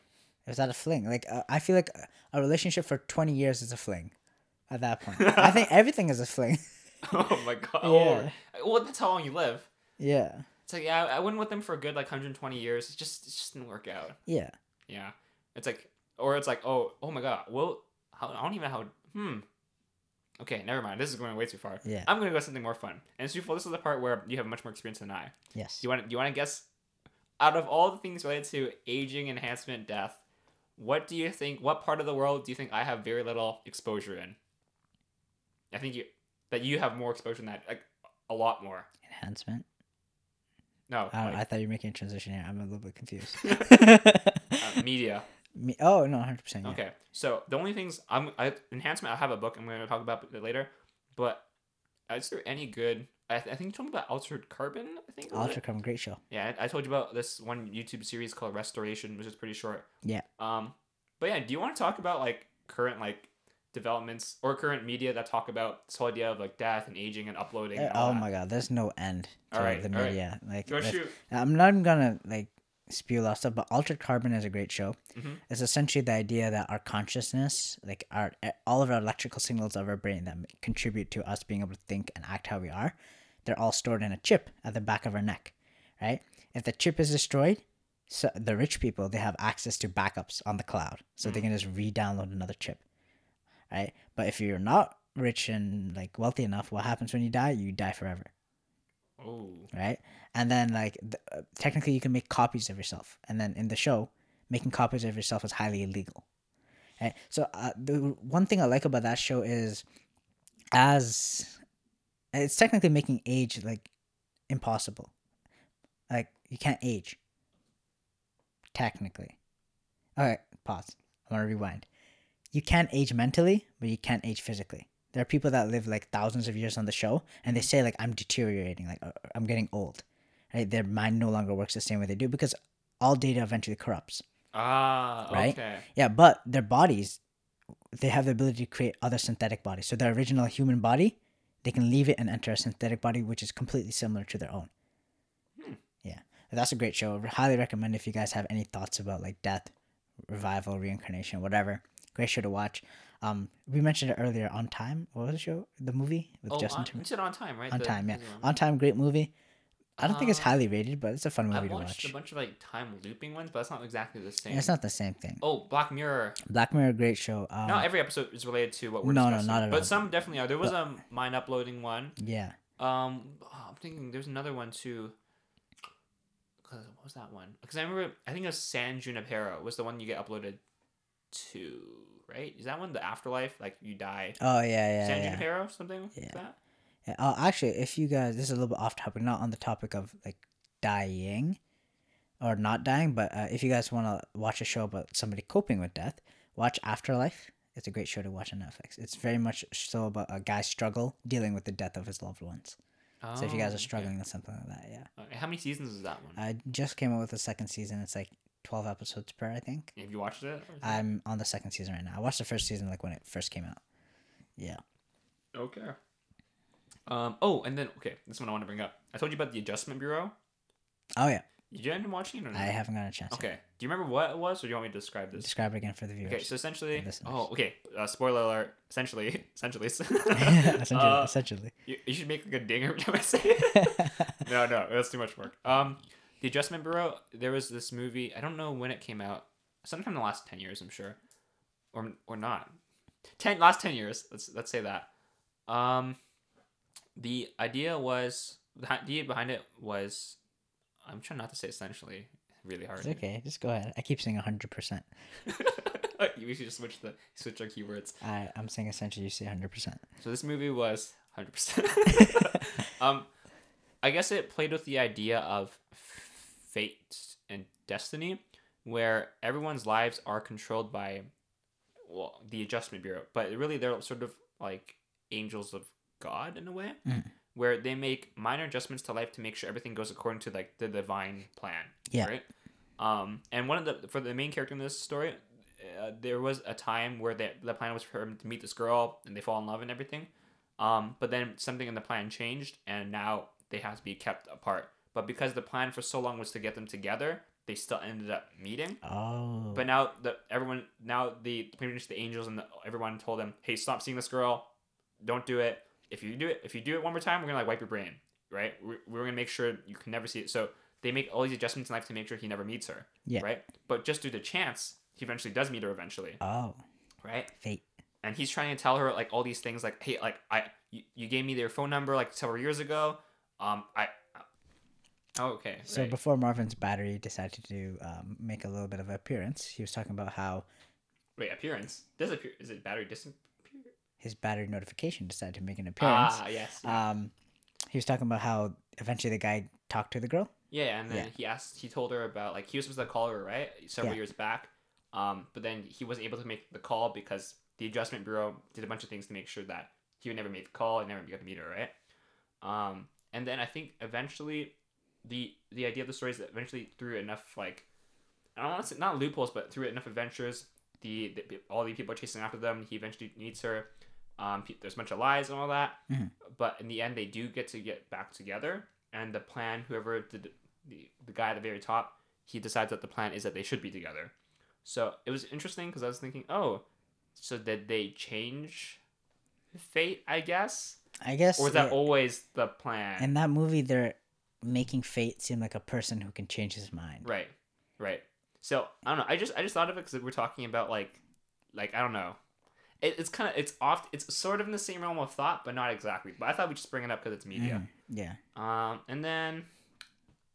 Was that a fling? Like uh, I feel like a- relationship for twenty years is a fling. At that point, I think everything is a fling. oh my god. Yeah. Well, that's how long you live. yeah. It's like yeah, I went with them for a good like 120 years. It just it just didn't work out. Yeah. Yeah. It's like, or it's like, oh, oh my god. Well, how, I don't even know how. Hmm. Okay, never mind. This is going way too far. Yeah. I'm gonna go something more fun. And Sufal, this is the part where you have much more experience than I. Yes. You want? You want to guess? Out of all the things related to aging, enhancement, death, what do you think? What part of the world do you think I have very little exposure in? I think you that you have more exposure than that, like a lot more. Enhancement. No, I, like, I thought you were making a transition here. I'm a little bit confused. uh, media. Me, oh no, hundred percent. Yeah. Okay, so the only things I'm I, enhancement. I have a book. I'm going to talk about later. But is there any good? I, th- I think you told me about altered carbon. I think. Altered Carbon, great show. Yeah, I I told you about this one YouTube series called Restoration, which is pretty short. Yeah. Um, but yeah, do you want to talk about like current like developments or current media that talk about this whole idea of like death and aging and uploading? Uh, and oh that? my god, there's no end to Alright, the alright. media. Like, Go shoot. I'm not even gonna like spew a lot of stuff, but Altered Carbon is a great show. Mm-hmm. It's essentially the idea that our consciousness, like our all of our electrical signals of our brain that contribute to us being able to think and act how we are, they're all stored in a chip at the back of our neck, right? If the chip is destroyed, so the rich people they have access to backups on the cloud, so they can just re-download another chip, right? But if you're not rich and like wealthy enough, what happens when you die? You die forever Oh. right? And then like th- uh, technically you can make copies of yourself, and then in the show, making copies of yourself is highly illegal. Right. So uh, the one thing I like about that show is, as it's technically making age like impossible. Like you can't age. Technically. All right, pause. I want to rewind. You can't age mentally, but you can't age physically. There are people that live like thousands of years on the show, and they say like I'm deteriorating, like uh, I'm getting old. Right? Their mind no longer works the same way they do because all data eventually corrupts. Ah. Right? Okay. Yeah, but their bodies, they have the ability to create other synthetic bodies. So their original human body, they can leave it and enter a synthetic body which is completely similar to their own. Hmm. Yeah, that's a great show. Highly recommend if you guys have any thoughts about like death, revival, reincarnation, whatever. Great show to watch. Um, we mentioned it earlier. On Time, what was the show? The movie with Oh, Justin on, Timberlake. on time, right? On The- Time, yeah. one. On Time, great movie. I don't think it's highly rated, but it's a fun movie to watched watch. a bunch of like time looping ones, but it's not exactly the same. It's not the same thing. Oh, Black Mirror. Black Mirror, great show. Um, Not every episode is related to what we're No, no, not at but all. some definitely are. There was a mind uploading one. yeah. Um, oh, I'm thinking there's another one too. 'Cause what was that one? Because I remember, I think it was San Junipero was the one you get uploaded to, right? Is that one the afterlife? Like you die. Oh yeah, yeah, San yeah. Junipero, something like Yeah. that. Uh, actually, if you guys, this is a little bit off topic, not on the topic of like dying or not dying, but uh, if you guys want to watch a show about somebody coping with death, watch Afterlife. It's a great show to watch on Netflix. It's very much so about a guy's struggle dealing with the death of his loved ones. so if you guys Oh, are struggling with something like that, yeah. okay. Okay, How many seasons is that one? I just came out with the second season. It's like 12 episodes per, I think. Have you watched it? or is it- I'm on the second season right now. I watched the first season like when it first came out. Yeah. Okay. Um. Oh, and then okay, this one I want to bring up. I told you about the Adjustment Bureau. Oh, yeah. Did you end up watching it or not? I haven't got a chance. yet. Okay. Do you remember what it was, or do you want me to describe this? Describe it again for the viewers. Okay, so essentially, oh, okay. Uh, spoiler alert. Essentially, essentially, essentially, uh, essentially. you, you should make like a ding every time I say it. no, no, that's too much work. Um, the Adjustment Bureau. There was this movie. I don't know when it came out. Sometime in the last ten years, I'm sure, or or not. Ten last ten years. Let's let's say that. Um, the idea was the idea behind it was, I'm trying not to say essentially. Really hard. It's okay. Just go ahead. I keep saying hundred percent. we should just switch the switch our keywords. I I'm saying essentially. You say hundred percent. So this movie was hundred percent. Um, I guess it played with the idea of fate and destiny, where everyone's lives are controlled by, well, the Adjustment Bureau, but really they're sort of like angels of God in a way, Mm. where they make minor adjustments to life to make sure everything goes according to like the divine plan. Yeah. Right. Um, and one of the for the main character in this story, uh, there was a time where the the plan was for him to meet this girl and they fall in love and everything. Um, but then something in the plan changed, and now they have to be kept apart. But because the plan for so long was to get them together, they still ended up meeting. Oh. But now the everyone now the pretty much the angels and the, everyone told them, hey, stop seeing this girl, don't do it. If you do it, if you do it one more time, we're gonna like wipe your brain, right? We're, we're gonna make sure you can never see it. So they make all these adjustments in life to make sure he never meets her, Yeah. right? But just due to chance, he eventually does meet her eventually, oh. right? Fate. and he's trying to tell her like all these things like hey like i you, you gave me their phone number like several years ago um i oh, okay So right. before Marvin's battery decided to um, make a little bit of appearance, he was talking about how wait appearance does appear is it battery disappear his battery notification decided to make an appearance. ah yes yeah. Um, he was talking about how eventually the guy talked to the girl. yeah and then yeah. he asked he told her about like he was supposed to call her right several Yeah. years back um but then he wasn't able to make the call because the adjustment bureau did a bunch of things to make sure that he would never make the call and never get to meet her right um and then i think eventually the the idea of the story is that eventually through enough like I don't want to say not loopholes, but through enough adventures, the, the all the people are chasing after them. He eventually meets her. Um, there's a bunch of lies and all that, Mhm. but in the end, they do get to get back together. And the plan, whoever did the the guy at the very top, he decides that the plan is that they should be together. So it was interesting because I was thinking, oh, so did they change fate? I guess, I guess. or was that always the plan? in that movie, they're making Fate seem like a person who can change his mind. Right, right. So I don't know. I just I just thought of it because we're talking about like, like I don't know. It, it's kind of it's off. It's sort of in the same realm of thought, but not exactly. But I thought we'd just bring it up because it's media. Mhm, Yeah. Um, and then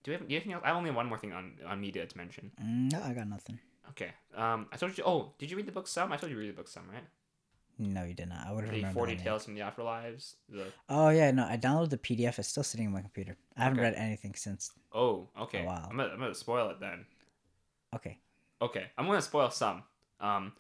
do we have, do you have anything else? I have only have one more thing on on media to mention. Mm, no, I got nothing. Okay. Um, I told you. Oh, did you read the book Sum? I told you to read the book Sum, right? No, you did not. I would have remembered. Forty. Tales from the Afterlives. The Oh yeah, no, I downloaded the PDF. It's still sitting on my computer. I haven't Okay. read anything since. oh, okay. wow. I'm gonna I'm gonna spoil it then. Okay. Okay, I'm gonna spoil some. Um,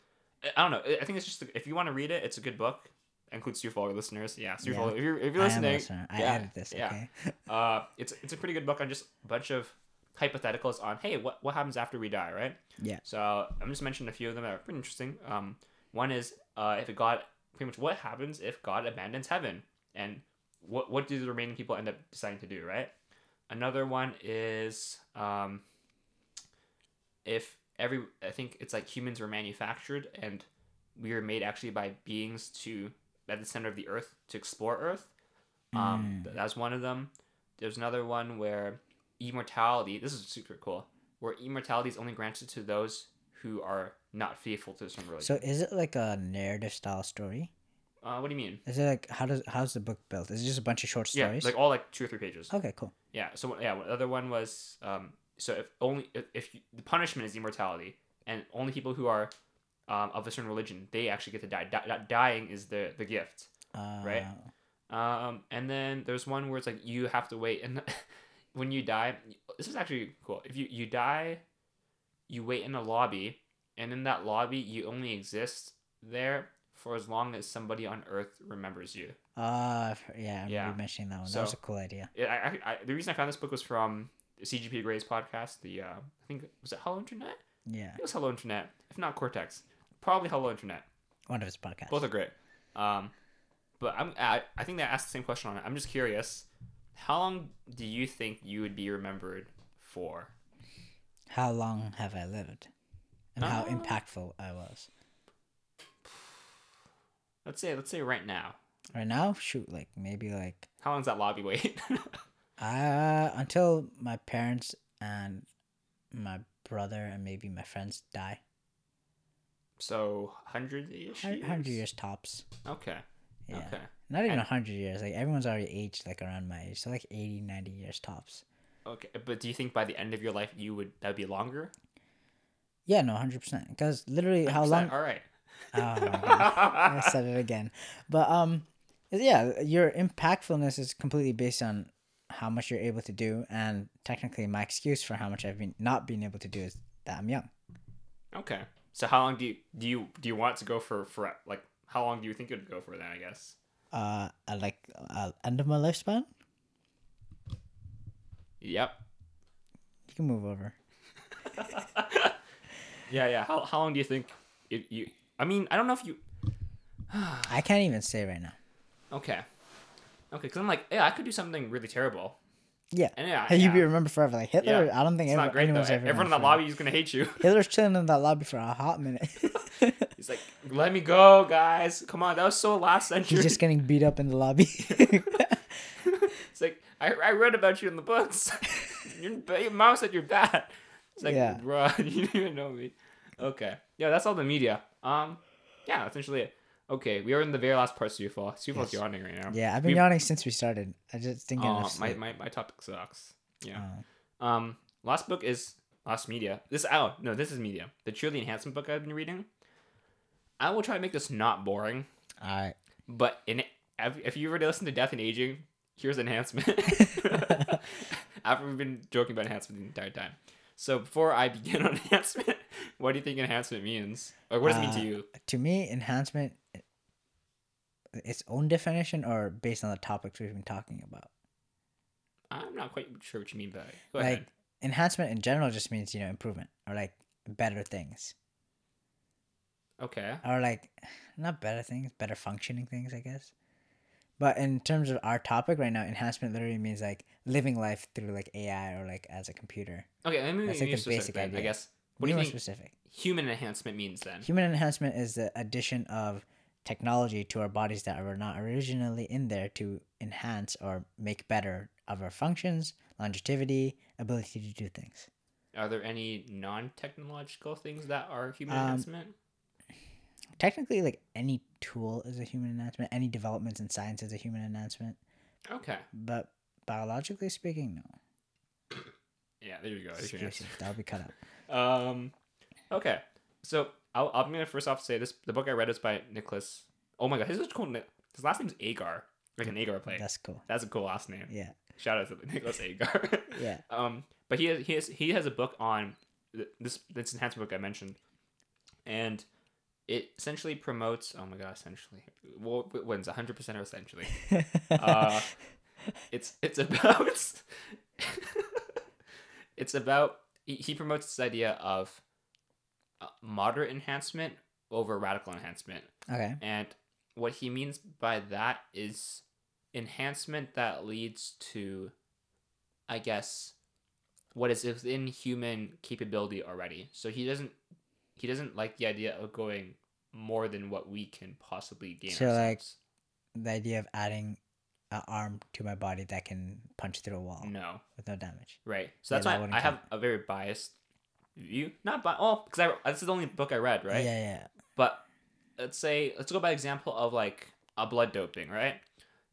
I- I don't know. I I think it's just if you want to read it, it's a good book. Includes Sufal listeners. Yeah, Stu Yeah. If you're if you're I listening, listener. I yeah, added this. yeah. Okay. uh, it's it's a pretty good book on just a bunch of hypotheticals on hey, what what happens after we die, right? Yeah. So I'm just mentioning a few of them that are pretty interesting. Um, one is uh, if a God pretty much what happens if God abandons heaven, and what what do the remaining people end up deciding to do, right? Another one is um, if every I think it's like humans were manufactured and we were made actually by beings to at the center of the earth to explore Earth. Um, Mm. th- that's one of them. There's another one where immortality. This is super cool. Where immortality is only granted to those who are not faithful to some religion. So is it like a narrative style story? uh, what do you mean? Is it like how does how's the book built? Is it just a bunch of short stories? Yeah, like all like two or three pages. okay, cool. Yeah. So yeah, the other one was um. So if only if, if you, the punishment is immortality, and only people who are um, of a certain religion they actually get to die. Di- di- dying is the the gift. Uh, Right. Um, and then there's one where it's like you have to wait, and when you die, this is actually cool. If you you die, you wait in a lobby, and in that lobby you only exist there for as long as somebody on Earth remembers you. Uh, yeah, I Yeah. remember mentioning that one. that was a cool idea. Yeah, I, I, the reason I found this book was from CGP Gray's podcast. The uh, I think was it Hello Internet. Yeah, It was Hello Internet, if not Cortex. Probably Hello Internet. one of his podcasts. Both are great. Um, but I'm I, I think they asked the same question on it. I'm just curious. How long do you think you would be remembered for? How long have I lived? And how Uh, impactful I was. Let's say let's say right now. Right now, shoot, like maybe like How long's that lobby wait? uh until my parents and my brother and maybe my friends die. so hundred ish. Hun- Hundred years tops. Okay. Yeah. Okay. Not even a hundred years. Like everyone's already aged like around my age, so like 80, 90 years tops. Okay. But do you think by the end of your life you would that would be longer? Yeah, no, hundred percent. Because literally, how 100%? long? All right. Oh I said it again. But um, yeah, your impactfulness is completely based on how much you're able to do, and technically my excuse for how much I've been not being able to do is that I'm young. Okay. So how long do you do you do you want it to go for for like how long do you think it would go for then? I guess. Uh, I like uh, end of my lifespan. Yep. You can move over. Yeah, yeah. How how long do you think it you? I mean, I don't know if you. I can't even say right now. Okay. Okay, because I'm like, yeah, I could do something really terrible. Yeah. And yeah, Hey, you'd be remembered forever. Like Hitler, Yeah. I don't think It's ever, not great though. anyone's ever. Everyone in the lobby is gonna hate you. Hitler's chilling in that lobby for a hot minute. He's like, let me go, guys. Come on, that was so last century. He's just getting beat up in the lobby. It's like I, I read about you in the books. your, your mom said you're bad. It's like, Yeah. bruh, you didn't even know me. Okay, yeah, that's all the media. Um, yeah, essentially it. Okay, we are in the very last part, of Sufal. Sufal's Yes. yawning right now. yeah, I've been We've- yawning since we started. I just didn't get Oh, my, sleep. my my topic sucks. Yeah. Oh. Um, last book is last media. This oh no, this is media. The truly enhancement book I've been reading. I will try to make this not boring, All right. but in if if you already listen to Death and Aging, here's enhancement. After we've been joking about enhancement the entire time. So before I begin on enhancement, what do you think enhancement means? Like, what does it mean to Uh, you? To me, enhancement, its own definition, or based on the topics we've been talking about. I'm not quite sure what you mean by. Go like ahead. enhancement in general just means you know improvement or like better things Okay. or like not better things, better functioning things, I guess. But in terms of our topic right now, enhancement literally means like living life through like AI or like as a computer. Okay. Let me That's like the basic then, I guess. What do you think specific? human enhancement means then? Human enhancement is the addition of technology to our bodies that were not originally in there to enhance or make better of our functions, longevity, ability to do things. Are there any non-technological things that are human Um, enhancement? Technically, like any tool is a human enhancement. Any developments in science is a human enhancement. Okay. But biologically speaking, no. Yeah, there you go. That'll be cut out. Um, okay. So I'll, I'm gonna first off say this: the book I read is by Nicholas. Oh my god, his is cool. His last name's Agar, like an Agar play. That's cool. That's a cool last name. Yeah. Shout out to Nicholas Agar. Yeah. Um, but he has, he has he has a book on this this enhancement book I mentioned, and it essentially promotes. Oh my god, essentially, well, wh- when's hundred percent or essentially? Uh, it's it's about it's about he, promotes this idea of uh, moderate enhancement over radical enhancement okay. and what he means by that is enhancement that leads to i guess what is within human capability already so he doesn't he doesn't like the idea of going more than what we can possibly gain So, like. The idea of adding an arm to my body that can punch through a wall no with no damage. Right. So that's that why wouldn't I have a very biased view. Not bi- oh, because I this is the only book I read, right? Yeah, yeah. But let's say let's go by example of like a blood doping, right?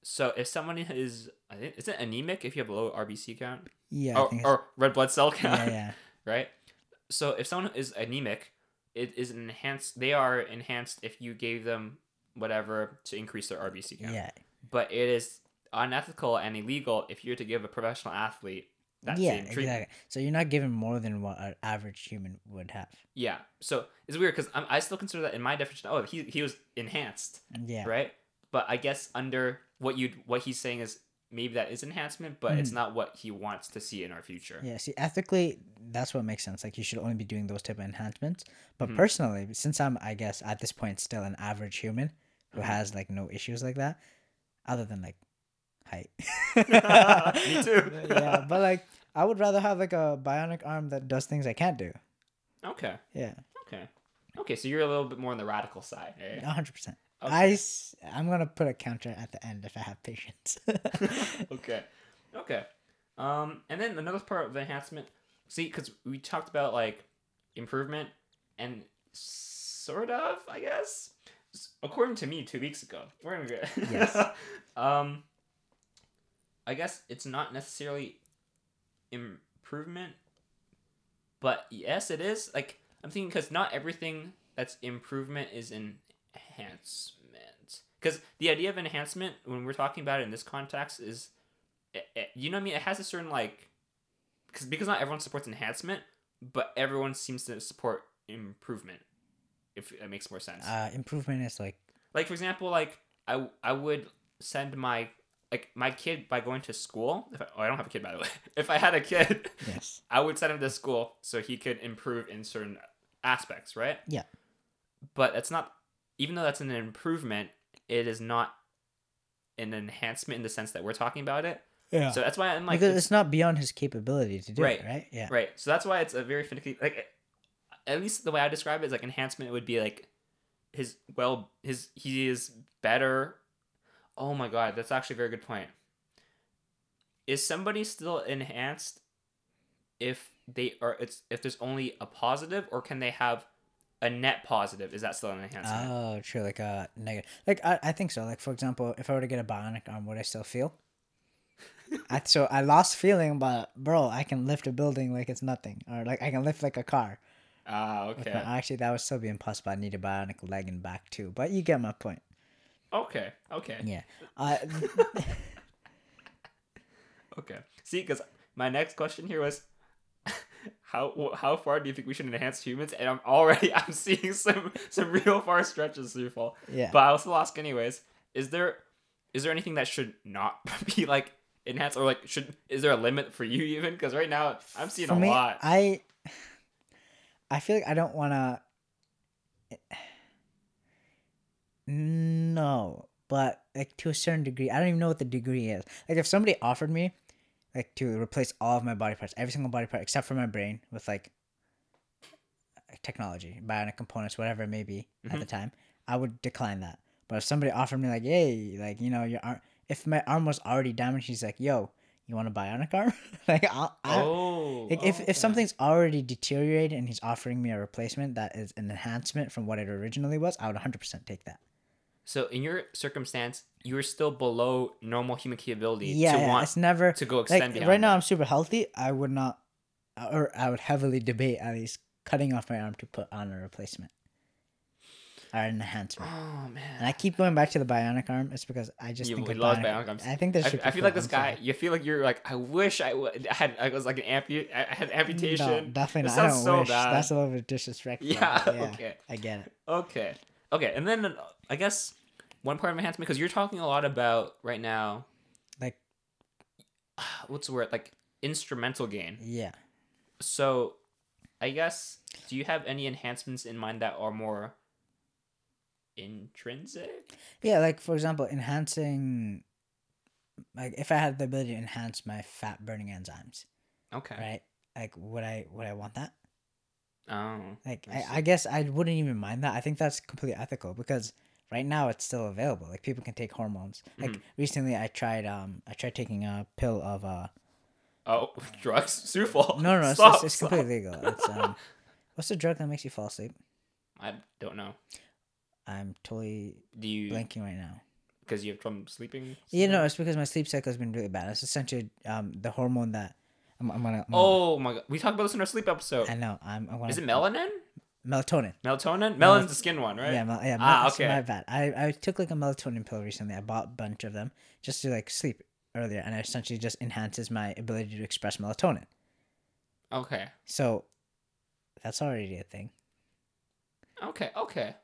So if someone is I think is it anemic if you have a low RBC count Yeah, or, or red blood cell count, yeah, yeah. right? So if someone is anemic, it is enhanced. They are enhanced if you gave them whatever to increase their RBC count. Yeah. But it is unethical and illegal if you're to give a professional athlete that yeah, same treatment. exactly. So you're not given more than what an average human would have. Yeah. So it's weird because I still consider that in my definition. Oh, he he was enhanced, Yeah. right? But I guess under what you what he's saying is maybe that is enhancement, but it's not what he wants to see in our future. Yeah, see, ethically, that's what makes sense. Like, you should only be doing those type of enhancements. But Mhm. personally, since I'm, I guess, at this point, still an average human who Mhm. has like no issues like that, other than like Me too. yeah, but like, I would rather have like a bionic arm that does things I can't do. Okay. Yeah, Okay. Okay. So you're a little bit more on the radical side. hundred percent. Okay. I, I'm gonna put a counter at the end if I have patience. okay. Okay. Um, and then another part of the enhancement, see, because we talked about like improvement and sort of, I guess, according to me, two weeks ago. We're gonna get. Yes. um, I guess it's not necessarily improvement, but yes, it is. Like I'm thinking because not everything that's improvement is enhancement. Because the idea of enhancement, when we're talking about it in this context, is it, it- you know what I mean? It has a certain like, because because not everyone supports enhancement, but everyone seems to support improvement. If it makes more sense. Uh, improvement is like like for example, like I I would send my like my kid by going to school. If I, oh, I don't have a kid by the way. If I had a kid, yes, I would send him to school so he could improve in certain aspects, right? Yeah. But that's not, even though that's an improvement, it is not an enhancement in the sense that we're talking about it. yeah. So that's why I'm like, because it's- it's not beyond his capability to do Right. it, right? Yeah. right. So that's why it's a very finicky, like, at least the way I describe it is like enhancement would be like his, well, his, he is better. Oh my God, that's actually a very good point. Is somebody still enhanced if they are, it's, if there's only a positive or can they have a net positive? Is that still an enhancement? Oh, true. Like a negative. Like I, I think so. Like for example, if I were to get a bionic arm, would I still feel? I so I lost feeling, but bro, I can lift a building like it's nothing, or like I can lift like a car. Ah, okay. my- actually, that would still be impossible. I need a bionic leg and back too. But you get my point. Okay, okay. Yeah. Uh, Okay. See, because my next question here was, how how far do you think we should enhance humans? And I'm already I'm seeing some some real far stretches through fall. yeah. But I'll still ask anyways. Is there is there anything that should not be like enhanced or like should is there a limit for you even? Because right now I'm seeing For a me, lot. I I feel like I don't want to. No, but like to a certain degree, I don't even know what the degree is. Like if somebody offered me, like to replace all of my body parts, every single body part except for my brain, with like technology, bionic components, whatever it may be at Mhm. the time, I would decline that. But if somebody offered me like, "Hey, like you know your arm," if my arm was already damaged, he's like, "Yo, you want a bionic arm?" like I'll, I, oh. like if, okay. if something's already deteriorated and he's offering me a replacement that is an enhancement from what it originally was, I would 100% take that. So in your circumstance, you are still below normal human capability Yeah, to yeah, want it's never to go like extend beyond right now that. I'm super healthy. I would not or I would heavily debate at least cutting off my arm to put on a replacement or an enhancement. Oh man. And I keep going back to the bionic arm. It's because I just You think of love bionic, bionic arms. I think that I, I feel like this guy. You feel like you're like I wish I would I had I was like an ampu I had amputation. No, definitely not. I don't so wish. bad. That's a little bit disrespectful. Yeah, but okay. I get it. Okay. Okay, and then uh, I guess one part of enhancement because you're talking a lot about right now. Like- what's the word like instrumental gain. Yeah. So, I guess do you have any enhancements in mind that are more intrinsic? Yeah, like for example, enhancing like if I had the ability to enhance my fat burning enzymes, Okay. right? Like would I would I want that? Oh. Like I I. I guess I wouldn't even mind that. I think that's completely ethical because right now it's still available. Like people can take hormones. Like Mhm. recently I tried um I tried taking a pill of uh Oh, drugs, Sufal. no no, it's, Stop, it's, it's stop. completely legal. It's um what's the drug that makes you fall asleep? I don't know. I'm totally Do you blanking right now. because you have trouble sleeping? You know, it's because my sleep cycle has been really bad. It's essentially um the hormone that I'm, I'm gonna. I'm gonna- Oh my god, we talked about this in our sleep episode. I know. I'm. I'm gonna, Is it melanin? Melatonin. Melatonin? Melanin's the skin one, right? Yeah, mel- yeah. Ah, okay. My bad. I, I took like a melatonin pill recently. I bought a bunch of them just to like sleep earlier, and it essentially just enhances my ability to express melatonin. Okay. So that's already a thing. Okay. Okay.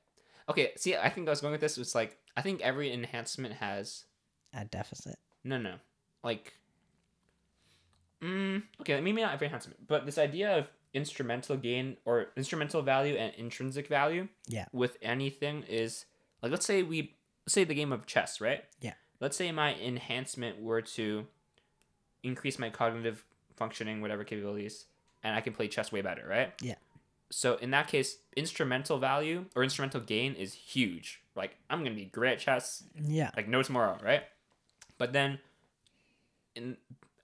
Okay. See, I think I was going with this. It's like I think every enhancement has A deficit. no, no, like. Mm, okay, maybe not every enhancement, but this idea of instrumental gain or instrumental value and intrinsic value. Yeah. With anything is like let's say we let's say the game of chess, right? Yeah. Let's say my enhancement were to increase my cognitive functioning, whatever capabilities, and I can play chess way better, right? Yeah. So in that case, instrumental value or instrumental gain is huge. Like I'm gonna be great at chess, Yeah. like no tomorrow, right? But then, in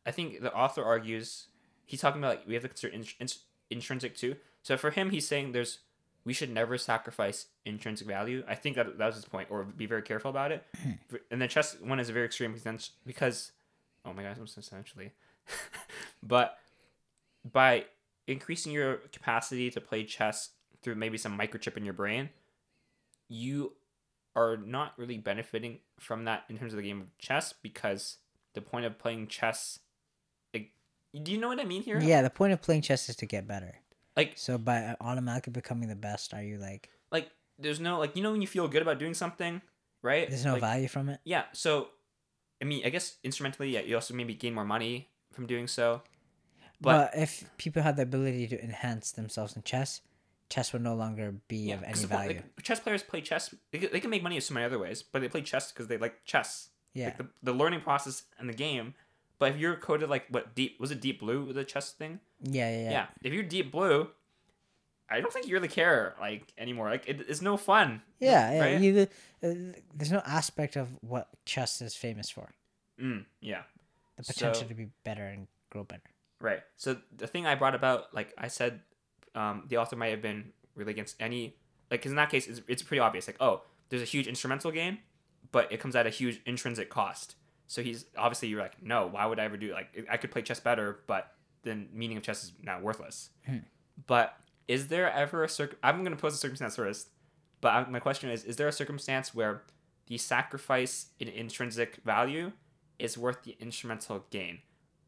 I think the author argues he's talking about like we have to consider int- int- intrinsic too. So for him, he's saying there's we should never sacrifice intrinsic value. I think that that was his point, or be very careful about it. and the chess one is a very extreme because because oh my gosh, I'm so essentially, but by increasing your capacity to play chess through maybe some microchip in your brain, you are not really benefiting from that in terms of the game of chess because the point of playing chess. Do you know what I mean here? Yeah, the point of playing chess is to get better. Like, So by uh, automatically becoming the best, are you like like there's no like you know when you feel good about doing something, right? there's no Like, value from it? Yeah. So, I mean, I guess instrumentally, yeah, you also maybe gain more money from doing so. But, But, if people had the ability to enhance themselves in chess, chess would no longer be yeah, of any value. like, chess players play chess. They, can- they can make money in so many other ways, but they play chess because they like chess. yeah. Like the, the learning process and the game. But if you're coded like what deep was it deep blue the chess thing? yeah, yeah, Yeah. yeah. If you're deep blue, I don't think you really care like anymore. Like it, it's no fun. Yeah, yeah. Right? You, uh, there's no aspect of what chess is famous for. Mm, yeah. The potential So- to be better and grow better. Right. So the thing I brought about, like I said, um, the author might have been really against any, like, cause in that case, it's, it's pretty obvious. Like, oh, there's a huge instrumental gain, but it comes at a huge intrinsic cost. So he's obviously you're like, no, why would I ever do like I could play chess better, but then meaning of chess is now worthless. Hmm. But is there ever a circ? I'm gonna pose a circumstance first, but I, my question is: Is there a circumstance where the sacrifice in intrinsic value is worth the instrumental gain?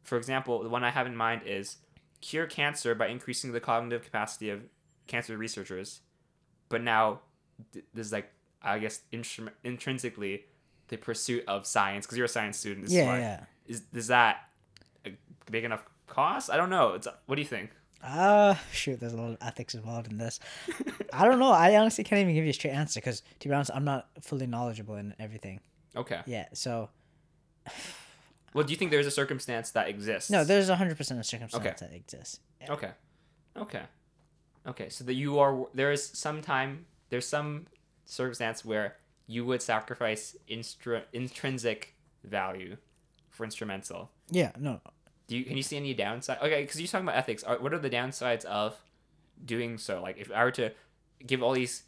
For example, the one I have in mind is cure cancer by increasing the cognitive capacity of cancer researchers, but now th- there's like I guess instru- intrinsically the pursuit of science because you're a science student. Is Yeah, why. yeah. Is is that a big enough cost? I don't know. It's what do you think? Uh, shoot, there's a lot of ethics involved in this. I don't know. I honestly can't even give you a straight answer because, to be honest, I'm not fully knowledgeable in everything. Okay. Yeah, so Well, do you think there's a circumstance that exists? no, there's 100% a circumstance Okay. that exists. Yeah. Okay. Okay. Okay. So that you are there is some time there's some circumstance where you would sacrifice instru- intrinsic value for instrumental. Yeah, no. Do you can you see any downside? Okay, because you're talking about ethics. Are, what are the downsides of doing so? Like if I were to give all these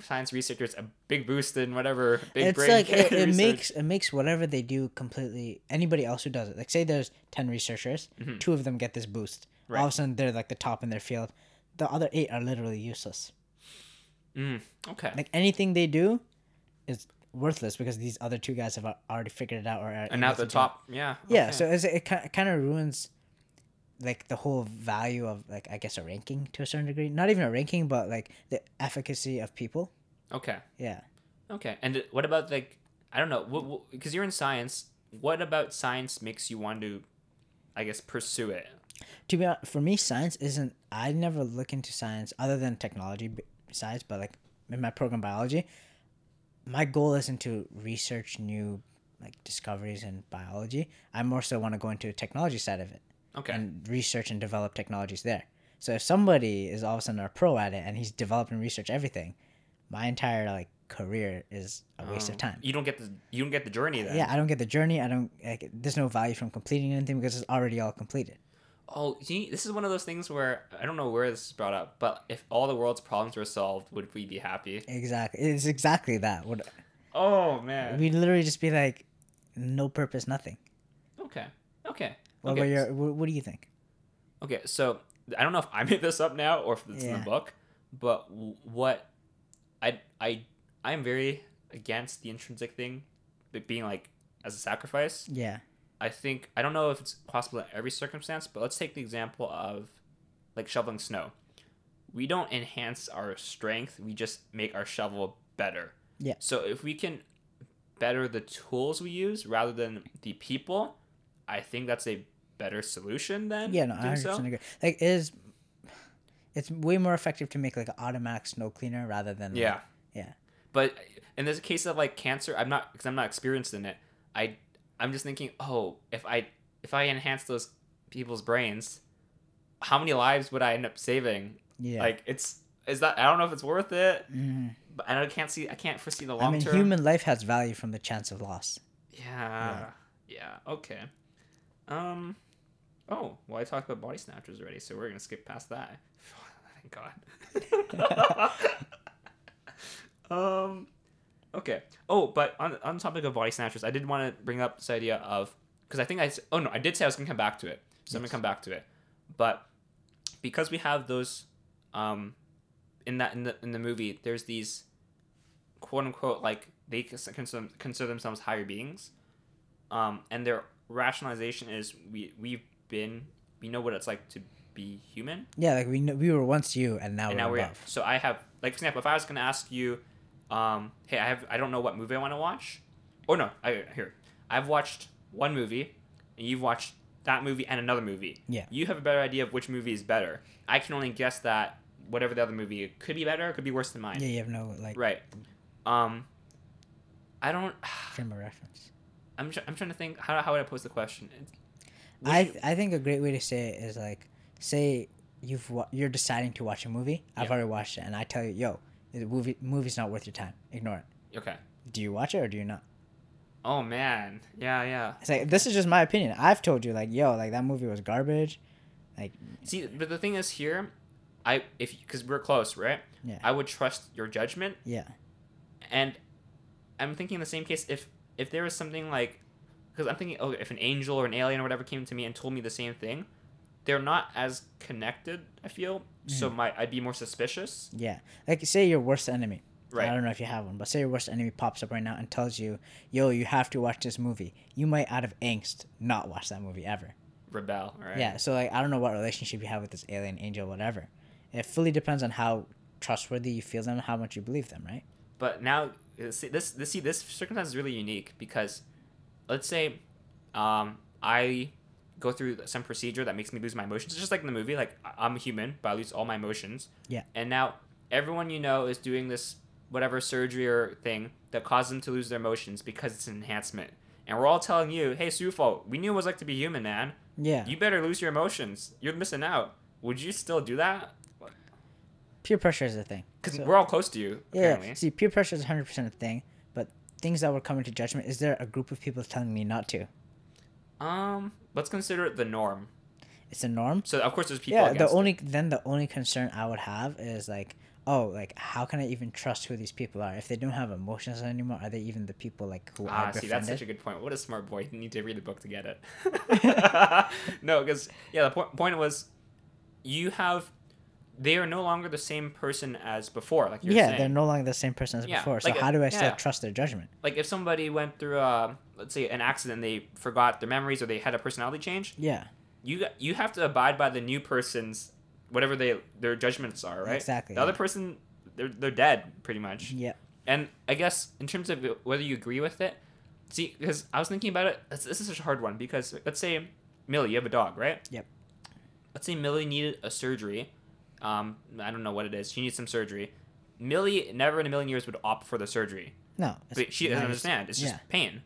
science researchers a big boost in whatever big it's brain like it, it makes it makes whatever they do completely anybody else who does it. Like say there's 10 researchers, Mhm. two of them get this boost. right. all of a sudden they're like the top in their field. The other 8 are literally useless. Mm, okay. Like anything they do is worthless because these other two guys have already figured it out or are and now the it. top, yeah. Yeah, okay. so it's, it kind of ruins like the whole value of like I guess a ranking to a certain degree. Not even a ranking, but like the efficacy of people. okay. Yeah. Okay, and what about like I don't know, because you're in science. What about science makes you want to, I guess, pursue it? To be honest, for me, science isn't. I never look into science other than technology besides, but like in my program biology, my goal isn't to research new like discoveries in biology. I more so want to go into the technology side of it Okay, and research and develop technologies there. So if somebody is all of a sudden a pro at it and he's developed and researched everything, my entire like career is a waste Oh, of time. You don't get the you don't get the journey then. Yeah, I don't get the journey. I don't. Like, there's no value from completing anything because it's already all completed. Oh, see, this is one of those things where I don't know where this is brought up, but if all the world's problems were solved, would we be happy? Exactly. It's exactly that. Would Oh man. we'd literally just be like, no purpose, nothing. Okay. Okay. What okay. about your? What, what do you think? Okay, so I don't know if I made this up now or if it's in the book, but what I I I'm very against the intrinsic thing, it being like as a sacrifice. Yeah. I think I don't know if it's possible in every circumstance, but let's take the example of like shoveling snow. We don't enhance our strength; we just make our shovel better. Yeah. So if we can better the tools we use rather than the people, I think that's a better solution than Yeah. No, I doing 100 so. percent agree. Like, it is it's way more effective to make like an automatic snow cleaner rather than like- Yeah. yeah. But in this case of like cancer, I'm not because I'm not experienced in it. I I'm just thinking, oh, if I if I enhance those people's brains, how many lives would I end up saving? yeah. Like it's is that I don't know if it's worth it, Mhm. but I can't see I can't foresee the long. I mean, term. human life has value from the chance of loss. Yeah. Yeah. Okay. Um. Oh well, I talked about body snatchers already, so we're gonna skip past that. Thank God. um. Okay. Oh, but on on the topic of body snatchers, I did want to bring up this idea of because I think I oh no I did say I was gonna come back to it, so I'm gonna come back to it, but because we have those, um, in that in the in the movie, there's these quote unquote like they consider, consider themselves higher beings. Um and they're rationalization is we we've been we know what it's like to be human. Yeah, like we kn- we were once you, and now and we're now we're above. so I have like for example if I was gonna ask you, um, hey I have I don't know what movie I want to watch, or no I here I've watched one movie, and you've watched that movie and another movie. Yeah. You have a better idea of which movie is better. I can only guess that whatever the other movie could be better, it could be worse than mine. Yeah, you have no like Right. Um. I don't. frame of reference. I'm. Tr- I'm trying to think. How how would I pose the question? Would I you- I think a great way to say it is like say you've wa- you're deciding to watch a movie. I've Yeah. already watched it, and I tell you, yo, the movie movie's not worth your time. Ignore it. okay. Do you watch it or do you not? Oh man. Yeah. Yeah. It's like this is just my opinion. I've told you like, yo, like that movie was garbage. Like See, but the thing is here, I if because we're close, right? Yeah. I would trust your judgment, yeah, and I'm thinking in the same case if if there was something like, because I'm thinking, oh, if an angel or an alien or whatever came to me and told me the same thing, they're not as connected. I feel so. My I'd be more suspicious. yeah. Like say your worst enemy. Right. I don't know if you have one, but say your worst enemy pops up right now and tells you, yo, you have to watch this movie. You might out of angst not watch that movie ever. Rebel. Right. Yeah, so like I don't know what relationship you have with this alien angel, whatever. It fully depends on how trustworthy you feel them, and how much you believe them, right? But now, uh, see, this this see this circumstance is really unique because, let's say, um, I go through some procedure that makes me lose my emotions. It's just like in the movie, like I'm a human, but I lose all my emotions. Yeah. And now everyone you know is doing this whatever surgery or thing that causes them to lose their emotions because it's an enhancement. And we're all telling you, hey, Sufal, we knew it was like to be human, man. Yeah. You better lose your emotions. You're missing out. Would you still do that? peer pressure is a thing. Because So- we're all close to you, yeah. apparently. See, peer pressure is hundred percent a thing, but things that would coming to judgment. Is there a group of people telling me not to? Um, let's consider it the norm. It's a norm. So of course there's people. Yeah. The against it. only then the only concern I would have is like, oh, like how can I even trust who these people are if they don't have emotions anymore? Are they even the people like who Ah, I see, befriended? that's such a good point. What a smart boy. You need to read the book to get it. no, because, yeah, the point, point was you have, they are no longer the same person as before, like you're yeah, saying. they're no longer the same person as Yeah, before. So like, how do I still yeah. trust their judgment? like if somebody went through, uh, let's say, an accident, they forgot their memories or they had a personality change, Yeah. you you have to abide by the new person's, whatever they their judgments are, right? Exactly, The other person, they're, they're dead, pretty much. Yeah. And I guess in terms of whether you agree with it, see, because I was thinking about it. This, this is such a hard one because let's say Millie, you have a dog, right? Yep. Let's say Millie needed a surgery. Um, I don't know what it is. She needs some surgery. Millie never in a million years would opt for the surgery, No. but she doesn't understand. It's just yeah. pain.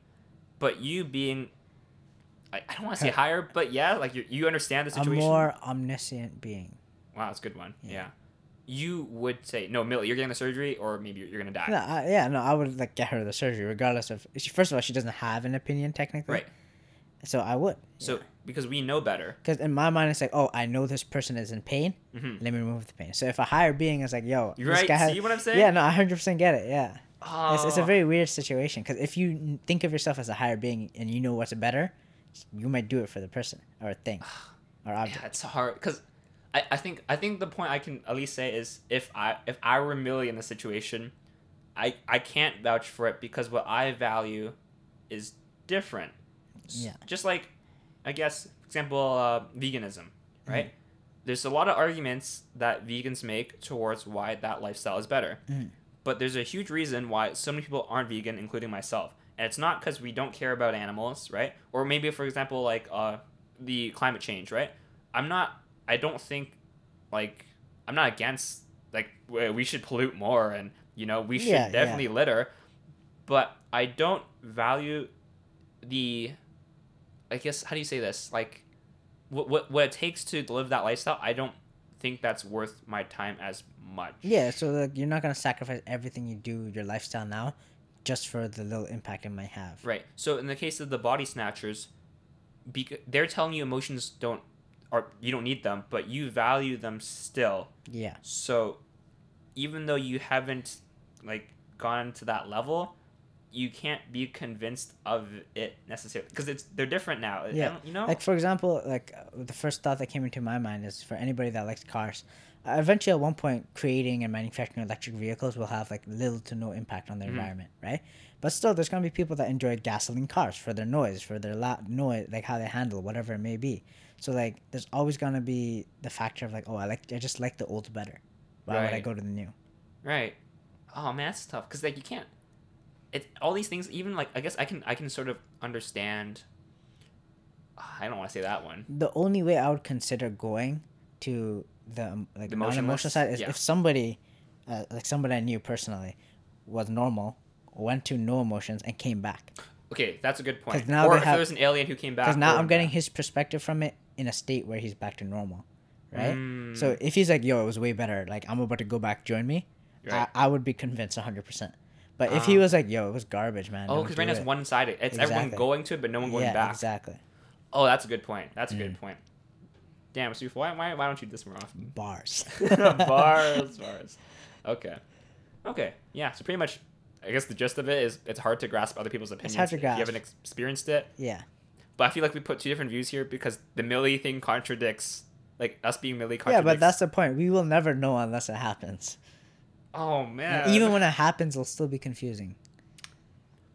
But you being, I, I don't want to say higher, but yeah, like you you understand the situation. a more omniscient being. wow, that's a good one. Yeah. Yeah. You would say no, Millie, you're getting the surgery, or maybe you're, you're gonna die. No, I, yeah, no, I would like get her the surgery regardless of. She, first of all, she doesn't have an opinion technically. Right. So I would. So because we know better. Because in my mind, it's like, oh, I know this person is in pain. Mhm. Let me remove the pain. So if a higher being is like, yo, You're this right. guy has- See what I'm saying? Yeah, no, I hundred percent get it. Yeah, it's, it's a Oh. very weird situation because if you think of yourself as a higher being and you know what's better, you might do it for the person or thing or object. Yeah, it's hard because I, I think I think the point I can at least say is if I if I were Millie in the situation, I I can't vouch for it because what I value is different. Yeah. Just like, I guess, for example, uh, veganism, right? Mm-hmm. There's a lot of arguments that vegans make towards why that lifestyle is better. Mhm. But there's a huge reason why so many people aren't vegan, including myself. And it's not because we don't care about animals, right? Or maybe, for example, like uh, the climate change, right? I'm not. I don't think, like, I'm not against like we should pollute more, and you know we should Yeah, yeah. definitely litter, but I don't value the. I guess how do you say this? Like, what what what it takes to live that lifestyle. I don't think that's worth my time as much. Yeah, so like you're not gonna sacrifice everything you do, your lifestyle now, just for the little impact it might have. Right. So in the case of the body snatchers, bec- they're telling you emotions don't, or you don't need them, but you value them still. Yeah. So, even though you haven't like gone to that level, you can't be convinced of it necessarily because it's they're different now. Yeah. You know. Like for example, like uh, the first thought that came into my mind is for anybody that likes cars, uh, eventually at one point creating and manufacturing electric vehicles will have like little to no impact on the Mhm. environment, right? But still, there's gonna be people that enjoy gasoline cars for their noise, for their loud noise, like how they handle whatever it may be. So like, there's always gonna be the factor of like, oh, I like, I just like the old better. Why would I go to the new? Right. Oh man, that's tough because like you can't. It all these things even like I guess I can I can sort of understand. I don't want to say that one. The only way I would consider going to the um, like The non-emotional side is Yeah. if somebody, uh, like somebody I knew personally, was normal, went to no emotions and came back. Okay, that's a good point. now or if have- there was an alien who came back. Because now I'm getting his perspective from it in a state where he's back to normal, right? Mm, So if he's like, "Yo, it was way better," like I'm about to go back, join me, Right. I, I would be convinced 100. But if he Ah. was like, "Yo, it was garbage, man," oh, because right now it's one sided. It's everyone going to it, but no one going yeah, back. exactly. Oh, that's a good point. That's a Mm. good point. Damn, Suf, why, why why don't you do this more often? Bars. bars, bars. Okay, okay, yeah. So pretty much, I guess the gist of it is it's hard to grasp other people's opinions hard to if you haven't experienced it. yeah. But I feel like we put two different views here because the Millie thing contradicts, like us being Millie Yeah, but that's the point. We will never know unless it happens. Oh And man. even when it happens, it'll still be confusing.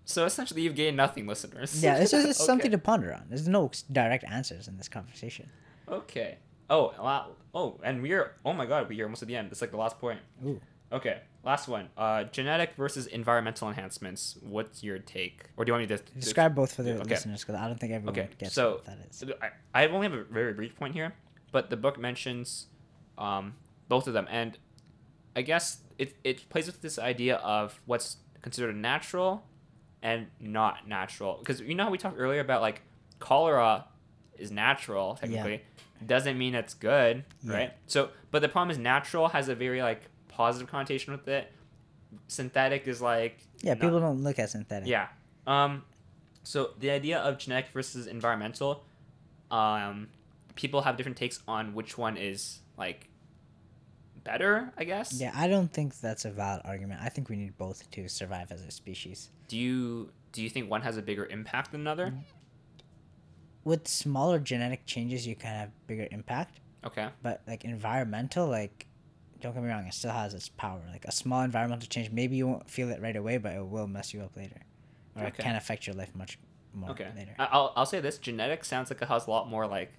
so essentially, you've gained nothing, listeners. Yeah, it's just it's something to ponder on. There's no direct answers in this conversation. Okay. Oh, wow. Oh, and we're oh my god, we're almost at the end. It's like the last point. Ooh. Okay, last one. Uh, genetic versus environmental enhancements. What's your take? Or do you want me to Describe both for the Okay. listeners because I don't think everyone Okay, gets so- what that is. So I, I only have a very brief point here, but the book mentions um, both of them, and I guess it, it plays with this idea of what's considered natural and not natural. Because you know how we talked earlier about like cholera is natural technically, yeah. doesn't mean it's good, Yeah. right? So, but the problem is natural has a very like positive connotation with it. Synthetic is like Yeah, not- people don't look at synthetic. yeah. Um, so the idea of genetic versus environmental, um, people have different takes on which one is like better. I guess. Yeah, I don't think that's a valid argument. I think we need both to survive as a species. Do you do you think one has a bigger impact than another? Mm-hmm. With smaller genetic changes, you can have bigger impact. Okay. But like environmental, like don't get me wrong, it still has its power. Like a small environmental change, maybe you won't feel it right away, but it will mess you up later, or it can affect your life much more Okay. later. I'll I'll say this: genetics sounds like it has a lot more like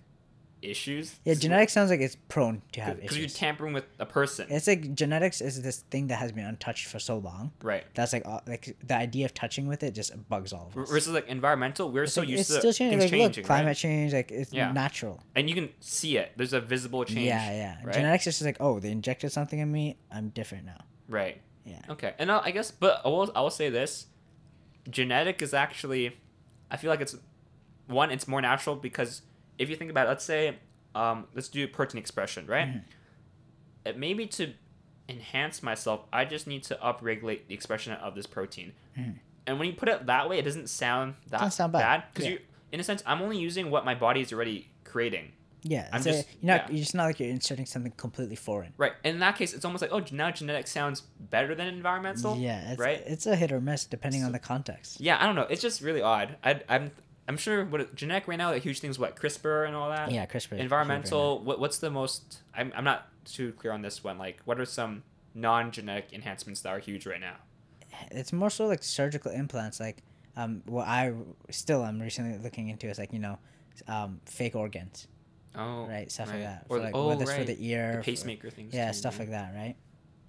issues. Yeah, genetics sounds like it's prone to have issues. Because you're issues. tampering with a person, It's like genetics is this thing that has been untouched for so long. right? That's like uh, like the idea of touching with it just bugs all of us. Versus like environmental, we're It's so like, used it's to still changing. things Like, changing, look, climate right? change, like it's Yeah. natural. and you can see it. There's a visible change. Yeah, yeah. right? Genetics is just like, oh, they injected something in me. I'm different now. Right. Yeah. Okay. And I I guess, but I will, I will say this: genetic is actually, I feel like it's one. It's more natural because if you think about, it, let's say, um, let's do protein expression, right? Mhm. It maybe to enhance myself, I just need to upregulate the expression of this protein. Mhm. And when you put it that way, it doesn't sound that Doesn't sound bad. because Yeah. you, in a sense, I'm only using what my body is already creating. Yeah, I'm a- just- you're not. yeah. You're just not like you're inserting something completely foreign. Right. And in that case, it's almost like, oh, now genetic sounds better than environmental. yeah, it's, right? It's a hit or miss depending on the context. Yeah, I don't know. It's just really odd. I, I'm I'm sure what genetic right now, the huge things, what CRISPR and all that. Yeah, CRISPR. is Environmental. What what's the most? I'm I'm not too clear on this one. Like, what are some non-genetic enhancements that are huge right now? It's more so like surgical implants. Like, um, what I still am recently looking into is like you know, um, fake organs, Oh, right? Stuff right. like that. Or For the- like oh, whether it's right. for the ear, The for- pacemaker things. yeah, too, stuff right? like that, right?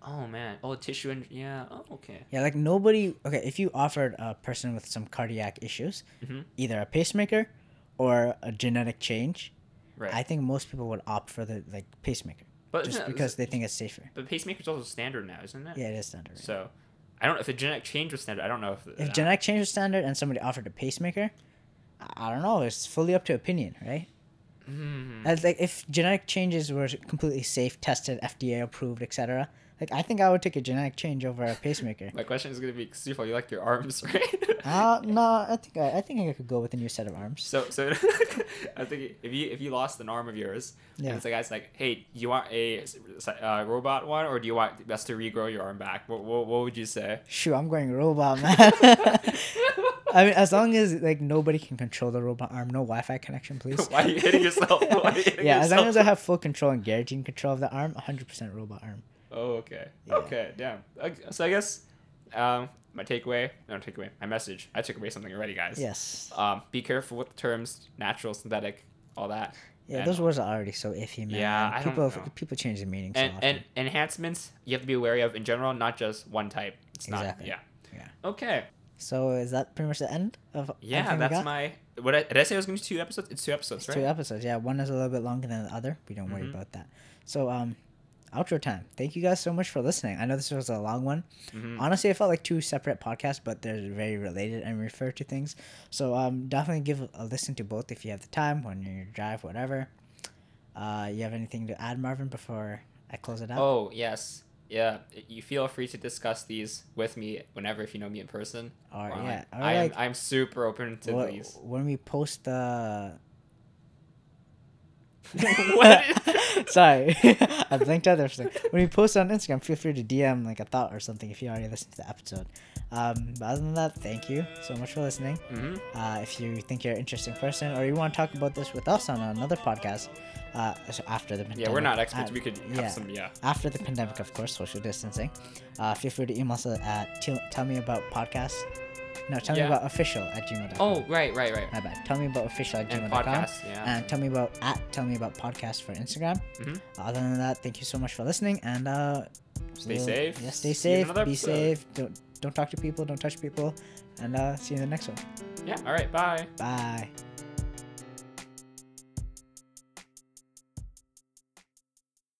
Oh man. Oh, tissue and yeah. Oh, okay. Yeah, like nobody. Okay, if you offered a person with some cardiac issues, Mhm. either a pacemaker or a genetic change, Right. I think most people would opt for the like pacemaker but just because they think it's safer. But pacemaker is also standard now, isn't it? Yeah, it is standard. right? So, I don't. Know if a genetic change was standard, I don't know if. if genetic change was standard and somebody offered a pacemaker, I don't know. It's fully up to opinion, right? Mm, As like if genetic changes were completely safe, tested, FDA approved, etc., Like I think I would take a genetic change over a pacemaker. My question is gonna be, Sufal, you like your arms, right? Uh no, I think I, I think I could go with a new set of arms. So, so I think if you if you lost an arm of yours, Yeah. and it's the guy's like, hey, do you want a uh, robot one or do you want us to regrow your arm back? What, what, what would you say? Shoot, I'm going robot, man. I mean, as long as like nobody can control the robot arm, no Wi-Fi connection, please. Why are you hitting yourself? You hitting yeah, as long as I have full control and guaranteed control of the arm, 100% robot arm. Oh, okay. Yeah. Okay, damn. So I guess um, my takeaway, no takeaway, my message. I took away something already, guys. Yes. Um, be careful with the terms natural, synthetic, all that. Yeah, And- those words are already so iffy, man. Yeah, I don't people know. people change the meaning so And often. and enhancements you have to be wary of in general, not just one type. It's Exactly. not. Yeah. Yeah. Okay. So is that pretty much the end of Yeah, that's my. What I, did I say it was going to be two episodes? It's two episodes, It's right? two episodes. Yeah, one is a little bit longer than the other. We don't worry Mhm. about that. So um, outro time. Thank you guys so much for listening. I know this was a long one. Mhm. Honestly, it felt like two separate podcasts, but they're very related and refer to things. So um, definitely give a listen to both if you have the time when you're drive, whatever. Uh, you have anything to add, Marvin, before I close it out? Oh yes, yeah. You feel free to discuss these with me whenever if you know me in person. or online. yeah, or I am. like I'm super open to wha- these. when we post the. What? Sorry, I blinked out there for a second. When we post on Instagram, feel free to DM like a thought or something if you already listened to the episode. Um, but other than that, thank you so much for listening. hmm Uh, if you think you're an interesting person or you want to talk about this with us on another podcast, uh, so after the pandemic, Yeah, we're not experts. uh, we could have yeah. some. Yeah. after the pandemic, of course, social distancing. Uh, feel free to email us at tell, tell me about podcast. No, tell Yeah. me about official at gmail.com. Oh right, right, right. my bad. Tell me about official at And gmail.com. podcasts. Yeah. And tell me about at tell me about podcast for Instagram. Mhm. Other than that, thank you so much for listening and uh, Stay we'll- safe. Yeah, stay See you in safe. Be episode. safe. Don't don't talk to people. Don't touch people. And uh, see you in the next one. yeah. All right. Bye. Bye.